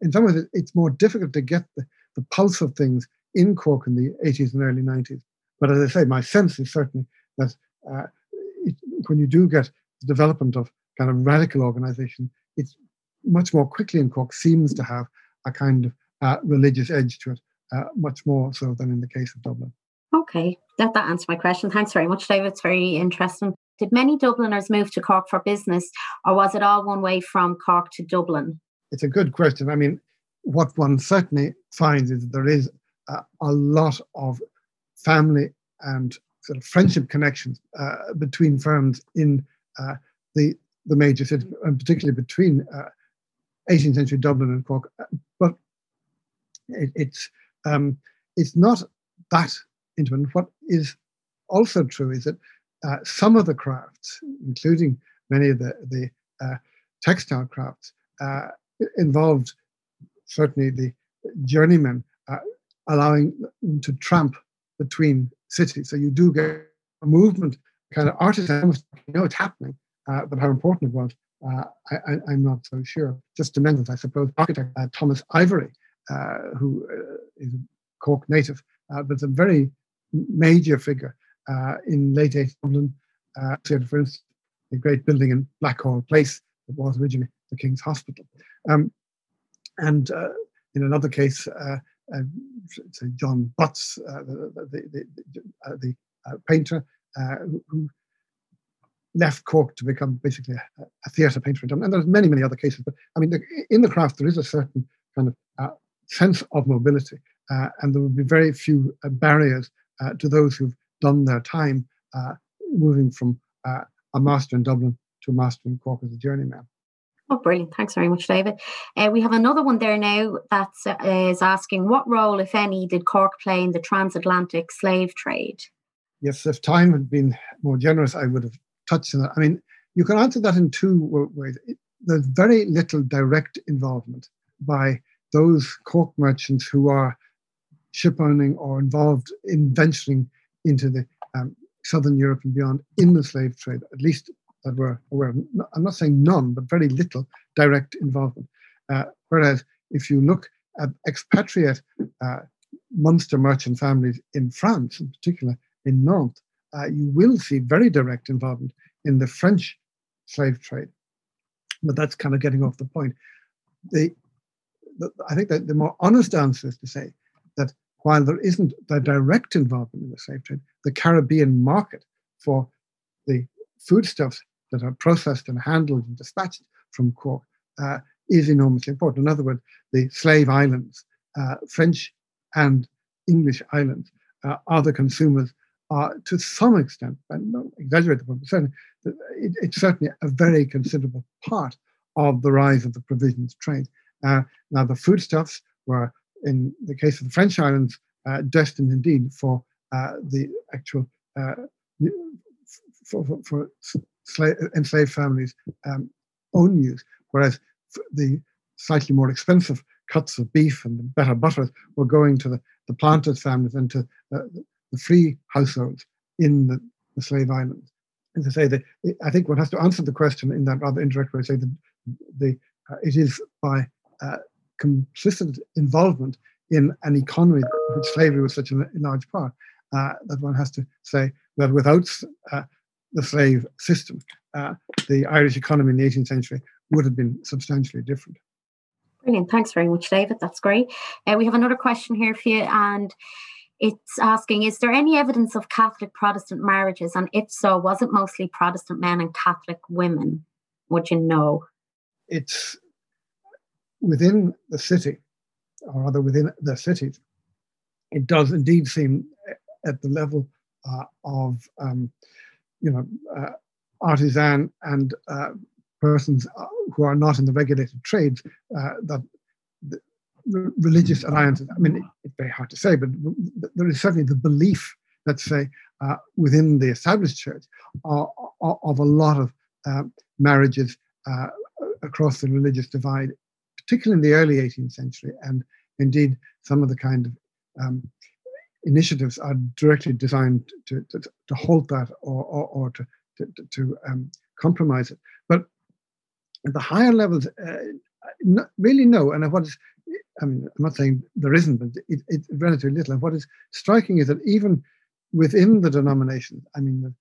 in some ways it's more difficult to get the, the pulse of things in Cork in the 80s and early 90s. But as I say, my sense is certainly that uh, it, when you do get the development of kind of radical organisation, it's much more quickly in Cork seems to have a kind of uh, religious edge to it, uh, much more so than in the case of Dublin. Okay, that, that answers my question. Thanks very much, David. It's very interesting. Did many Dubliners move to Cork for business, or was it all one way from Cork to Dublin? It's a good question. I mean, what one certainly finds is there is a, lot of family and sort of friendship connections uh, between firms in uh, the the major cities, and particularly between uh, 18th century Dublin and Cork. But it, it's um, it's not that intimate. What is also true is that uh, some of the crafts, including many of the the uh, textile crafts, uh, involved certainly the journeymen uh, allowing them to tramp between cities. So you do get a movement, kind of artisans, you know it's happening, uh, but how important it was, uh, I, am not so sure. Just to mention, I suppose, architect Thomas Ivory, who is a Cork native, but a very major figure in late 80s Dublin. for instance, the great building in Blackhall Place that was originally the King's Hospital. Um, and in another case, uh, John Butts, uh, the, the, the, uh, the painter, who left Cork to become basically a, a theatre painter. And there's many, many other cases. But I mean, in the craft, there is a certain kind of uh, sense of mobility, uh, and there would be very few uh, to those who've done their time moving from a master in Dublin to a master in Cork as a journeyman. Oh, brilliant. Thanks very much, David. Uh, we have another one there now that uh, is asking what role, if any, did Cork play in the transatlantic slave trade? Yes, if time had been more generous, I would have touched on that. I mean, you can answer that in two ways. There's very little direct involvement by those Cork merchants who are ship owning or involved in venturing into the um, southern Europe and beyond in the slave trade, at least that were aware. I'm not saying none, but very little direct involvement. Uh, whereas if you look at expatriate uh, Munster merchant families in France, in particular in Nantes, uh, you will see very direct involvement in the French slave trade. But that's kind of getting off the point. The, the, I think that the more honest answer is to say while there isn't the direct involvement in the slave trade, the Caribbean market for the foodstuffs that are processed and handled and dispatched from Cork uh, is enormously important. In other words, the slave islands, uh, French and English islands, uh, are the consumers are to some extent, and not exaggerate the point, but certainly, it, it's certainly a very considerable part of the rise of the provisions trade. Uh, now, the foodstuffs were, in the case of the French islands, uh, destined indeed for uh, the actual for, for, for slave, enslaved families' um, own use, whereas the slightly more expensive cuts of beef and the better butters were going to the, the planters' families and to uh, the free households in the, the slave islands. And to say that I think one has to answer the question in that rather indirect way, say that the, uh, it is by uh, complicit involvement in an economy in which slavery was such a large part uh, that one has to say that without uh, the slave system, uh, the Irish economy in the 18th century would have been substantially different. Brilliant. Thanks very much, David. That's great. Uh, we have another question here for you, and it's asking Is there any evidence of Catholic Protestant marriages? And if so, was it mostly Protestant men and Catholic women? Would you know? It's within the city, or rather within the cities, it does indeed seem at the level uh, of um, you know, uh, artisan and uh, persons uh, who are not in the regulated trades uh, that the religious alliances. I mean, it's very hard to say, but there is certainly the belief, let's say, uh, within the established church of, of a lot of marriages across the religious divide, particularly in the early 18th century, and indeed some of the kind of um, initiatives are directly designed to, to, to halt that or, or, or to, to, to um, compromise it. But at the higher levels, uh, really no. And what is, I mean, I'm not saying there isn't, but it, it's relatively little. And what is striking is that even within the denomination, I mean, the,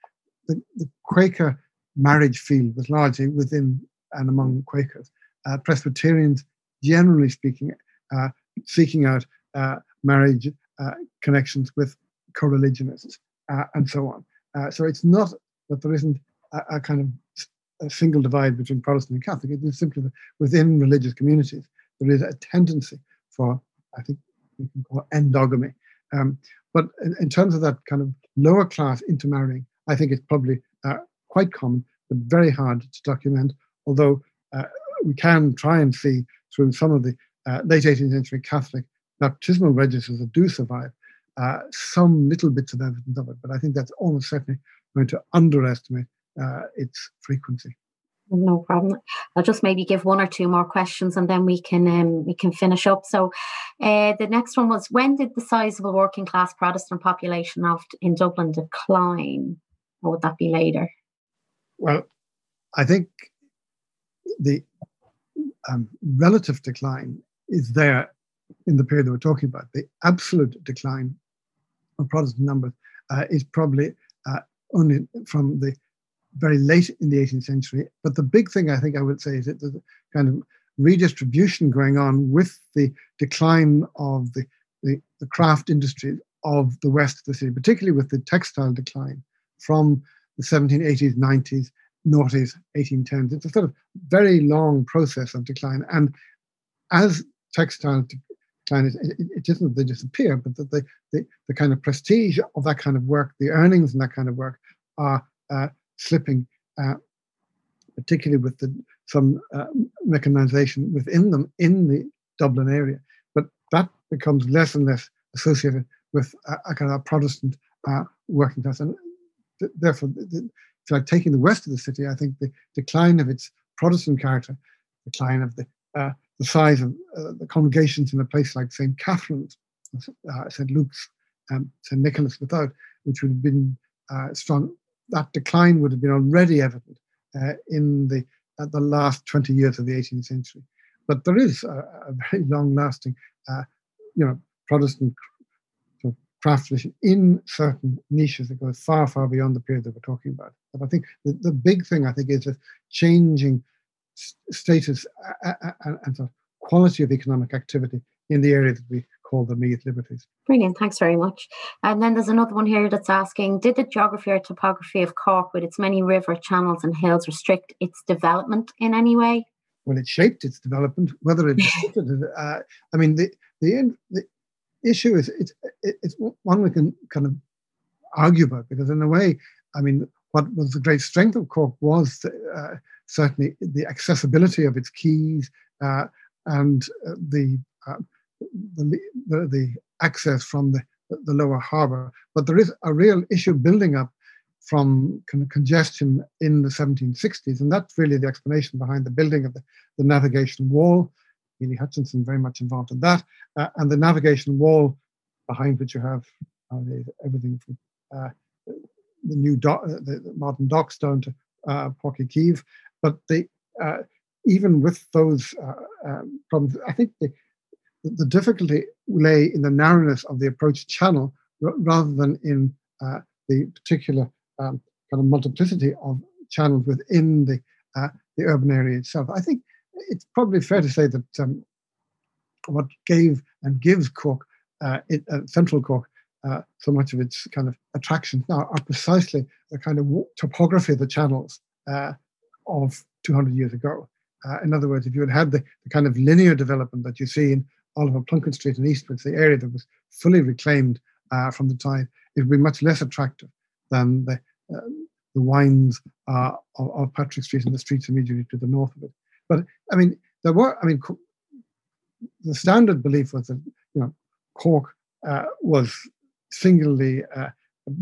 the, the Quaker marriage field was largely within and among Quakers. Uh, Presbyterians, generally speaking, uh, seeking out uh, marriage uh, connections with co-religionists uh, and so on. Uh, so it's not that there isn't a, a kind of a single divide between Protestant and Catholic. It is simply that within religious communities there is a tendency for, I think, we can call endogamy. Um, but in, in, terms of that kind of lower class intermarrying, I think it's probably uh, quite common, but very hard to document. Although uh, we can try and see through some of the uh, late 18th century Catholic baptismal registers that do survive uh, some little bits of evidence of it, but I think that's almost certainly going to underestimate uh, its frequency. No problem. I'll just maybe give one or two more questions and then we can um, we can finish up. So, uh, the next one was when did the sizable working class Protestant population of in Dublin decline, or would that be later? Well, I think the um, relative decline is there in the period that we're talking about. The absolute decline of Protestant numbers uh, is probably uh, only from the very late in the 18th century. But the big thing I think I would say is that there's a kind of redistribution going on with the decline of the, the, the craft industry of the west of the city, particularly with the textile decline from the 1780s, 90s, noughties, 1810s. It's a sort of very long process of decline. And as textile decline, it, it, isn't they disappear, but that the, the, the kind of prestige of that kind of work, the earnings in that kind of work are uh, slipping, uh, particularly with the, some uh, mechanization within them in the Dublin area. But that becomes less and less associated with a, a kind of Protestant uh, working class. And th- therefore, the, it's like taking the west of the city, I think the decline of its Protestant character, decline of the uh, the size of uh, the congregations in a place like St. Catherine's, uh, St. Luke's, um, St. Nicholas without, which would have been uh, strong that decline would have been already evident uh, in the the last 20 years of the 18th century. But there is a, a very long-lasting, uh, you know, Protestant in certain niches that goes far, far beyond the period that we're talking about. But I think the, the big thing I think is that changing status and, and quality of economic activity in the area that we call the immediate liberties. Brilliant, thanks very much. And then there's another one here that's asking Did the geography or topography of Cork, with its many river channels and hills, restrict its development in any way? Well, it shaped its development, whether it, uh, I mean, the, the, the issue is it's, it's one we can kind of argue about because, in a way, I mean, what was the great strength of Cork was uh, certainly the accessibility of its quays uh, and uh, the uh, the, the, access from the, the lower harbour. But there is a real issue building up from congestion in the 1760s, and that's really the explanation behind the building of the, the navigation wall. Hely Hutchinson very much involved in that, uh, and the navigation wall behind which you have everything from uh, the new uh, the, the, modern docks down to uh, Páirc Uí But the, uh, even with those uh, um, problems, I think the, the difficulty lay in the narrowness of the approach channel r- rather than in uh, the particular um, kind of multiplicity of channels within the uh, the urban area itself. I think it's probably fair to say that um, what gave and gives Cork, uh, it, uh, Central Cork, uh, so much of its kind of attractions now are precisely the kind of topography of the channels uh, of 200 years ago. in other words, if you had had the, the kind of linear development that you see in Oliver Plunkett Street and eastwards, the area that was fully reclaimed uh, from the tide, it would be much less attractive than the, uh, the winds uh, of, of, Patrick Street and the streets immediately to the north of it. But I mean, there were, I mean, the standard belief was that, you know, Cork uh, was singularly uh,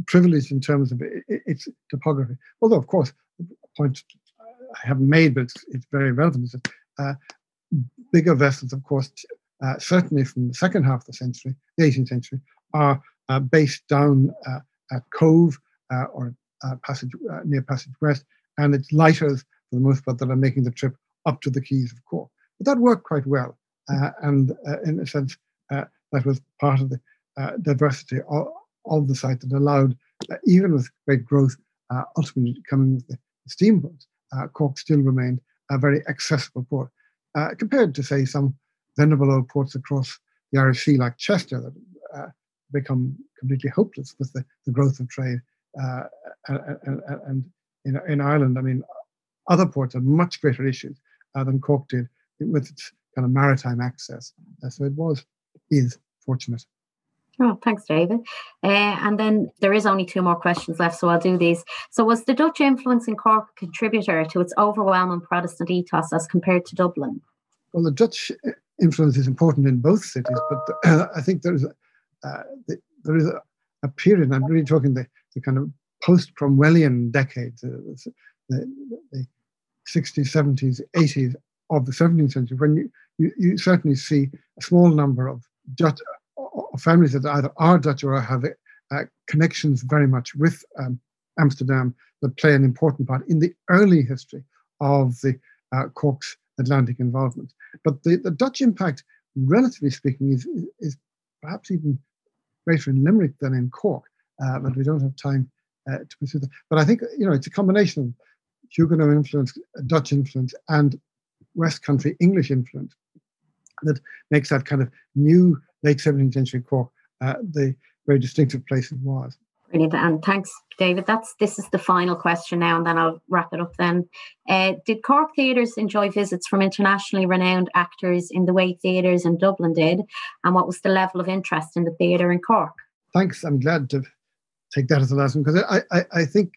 privileged in terms of its topography. Although, of course, the point I haven't made, but it's, it's very relevant, is that uh, bigger vessels, of course, uh, certainly from the second half of the century, the 18th century, are uh, based down uh, at Cobh uh, or uh, Passage near Passage West, and it's lighters for the most part that are making the trip up to the quays of Cork. But that worked quite well. Uh, and uh, in a sense, uh, that was part of the uh, diversity of, of, the site that allowed, uh, even with great growth, ultimately coming with the steamboats, Cork still remained a very accessible port compared to, say, some venerable old ports across the Irish Sea like Chester that become completely hopeless with the, the growth of trade. and, and, and in, in Ireland, I mean, other ports had much greater issues uh, than Cork did with its kind of maritime access. Uh, so it was, is fortunate. Oh, thanks, David. Uh, and then there is only two more questions left, so I'll do these. So, was the Dutch influence in Cork a contributor to its overwhelming Protestant ethos as compared to Dublin? Well, the Dutch influence is important in both cities, but uh, I think there is a, uh, the, there is a, a, period. I'm really talking the, the kind of post-Cromwellian decades, uh, the, the 60s, 70s, 80s of the 17th century, when you, you, you certainly see a small number of Dutch of families that either are Dutch or have uh, connections very much with um, Amsterdam that play an important part in the early history of the uh, Cork's Atlantic involvement. But the, the Dutch impact, relatively speaking, is, is perhaps even greater in Limerick than in Cork, uh, but we don't have time uh, to pursue that. But I think you know it's a combination of Huguenot influence, Dutch influence, and West Country English influence that makes that kind of new late 17th century Cork uh, the very distinctive place it was. Brilliant, and thanks, David. That's this is the final question now, and then I'll wrap it up. Then, uh, did Cork theatres enjoy visits from internationally renowned actors in the way theatres in Dublin did, and what was the level of interest in the theatre in Cork? Thanks. I'm glad to take that as a lesson because I, I, I think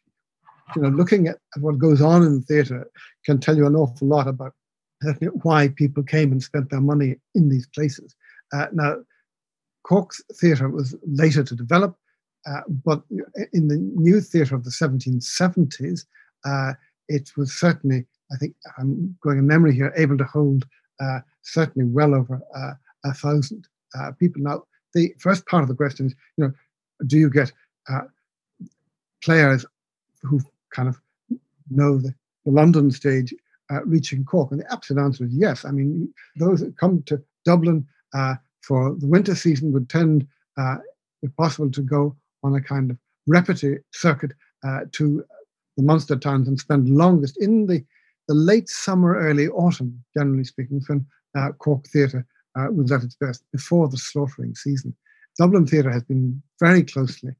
you know looking at, at what goes on in the theatre can tell you an awful lot about why people came and spent their money in these places. Uh, now, Cork's theatre was later to develop, uh, but in the new theatre of the 1770s, uh, it was certainly, I think, I'm going in memory here, able to hold uh, certainly well over uh, a thousand uh, people. Now, the first part of the question is, you know, do you get players who kind of know the, the London stage uh, reaching Cork? And the absolute answer is yes. I mean, those that come to Dublin uh, for the winter season would tend, uh, if possible, to go on a kind of repertory circuit uh, to the Munster towns and spend longest in the, the late summer, early autumn, generally speaking, when uh, Cork theatre uh, was at its best before the slaughtering season. Dublin theatre has been very closely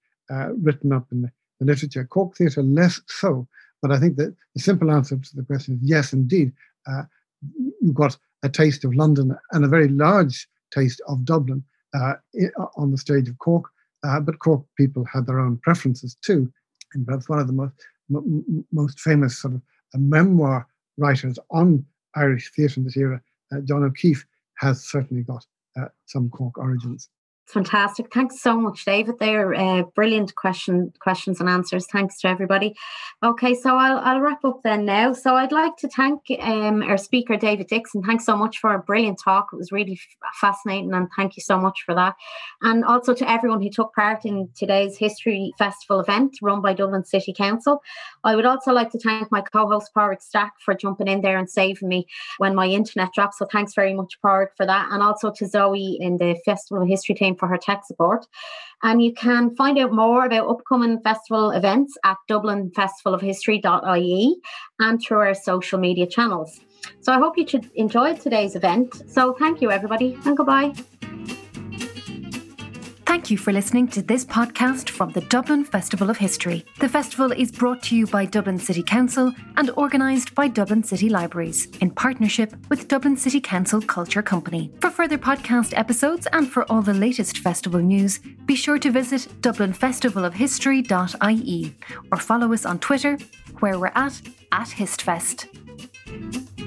written up in the, the literature. Cork theatre less so, but I think that the simple answer to the question is yes, indeed. Uh, you got a taste of London and a very large taste of Dublin uh, on the stage of Cork. Uh, but Cork people had their own preferences too. And perhaps one of the most, m- most famous sort of uh, memoir writers on Irish theatre in this era, uh, John O'Keeffe, has certainly got uh, some Cork origins. Fantastic. Thanks so much, David. They're uh, brilliant question, questions and answers. Thanks to everybody. Okay, so I'll, I'll wrap up then now. So I'd like to thank um, our speaker, David Dickson. Thanks so much for a brilliant talk. It was really fascinating, and thank you so much for that. And also to everyone who took part in today's History Festival event run by Dublin City Council. I would also like to thank my co host, Pádraig Stack, for jumping in there and saving me when my internet dropped. So thanks very much, Pádraig, for that. And also to Zoe in the Festival of History team for her tech support. And you can find out more about upcoming festival events at dublinfestivalofhistory.ie and through our social media channels. So I hope you enjoyed today's event. So thank you, everybody, and goodbye. Thank you for listening to this podcast from the Dublin Festival of History. The festival is brought to you by Dublin City Council and organised by Dublin City Libraries in partnership with Dublin City Council Culture Company. For further podcast episodes and for all the latest festival news, be sure to visit dublinfestivalofhistory.ie or follow us on Twitter, where we're at at HistFest.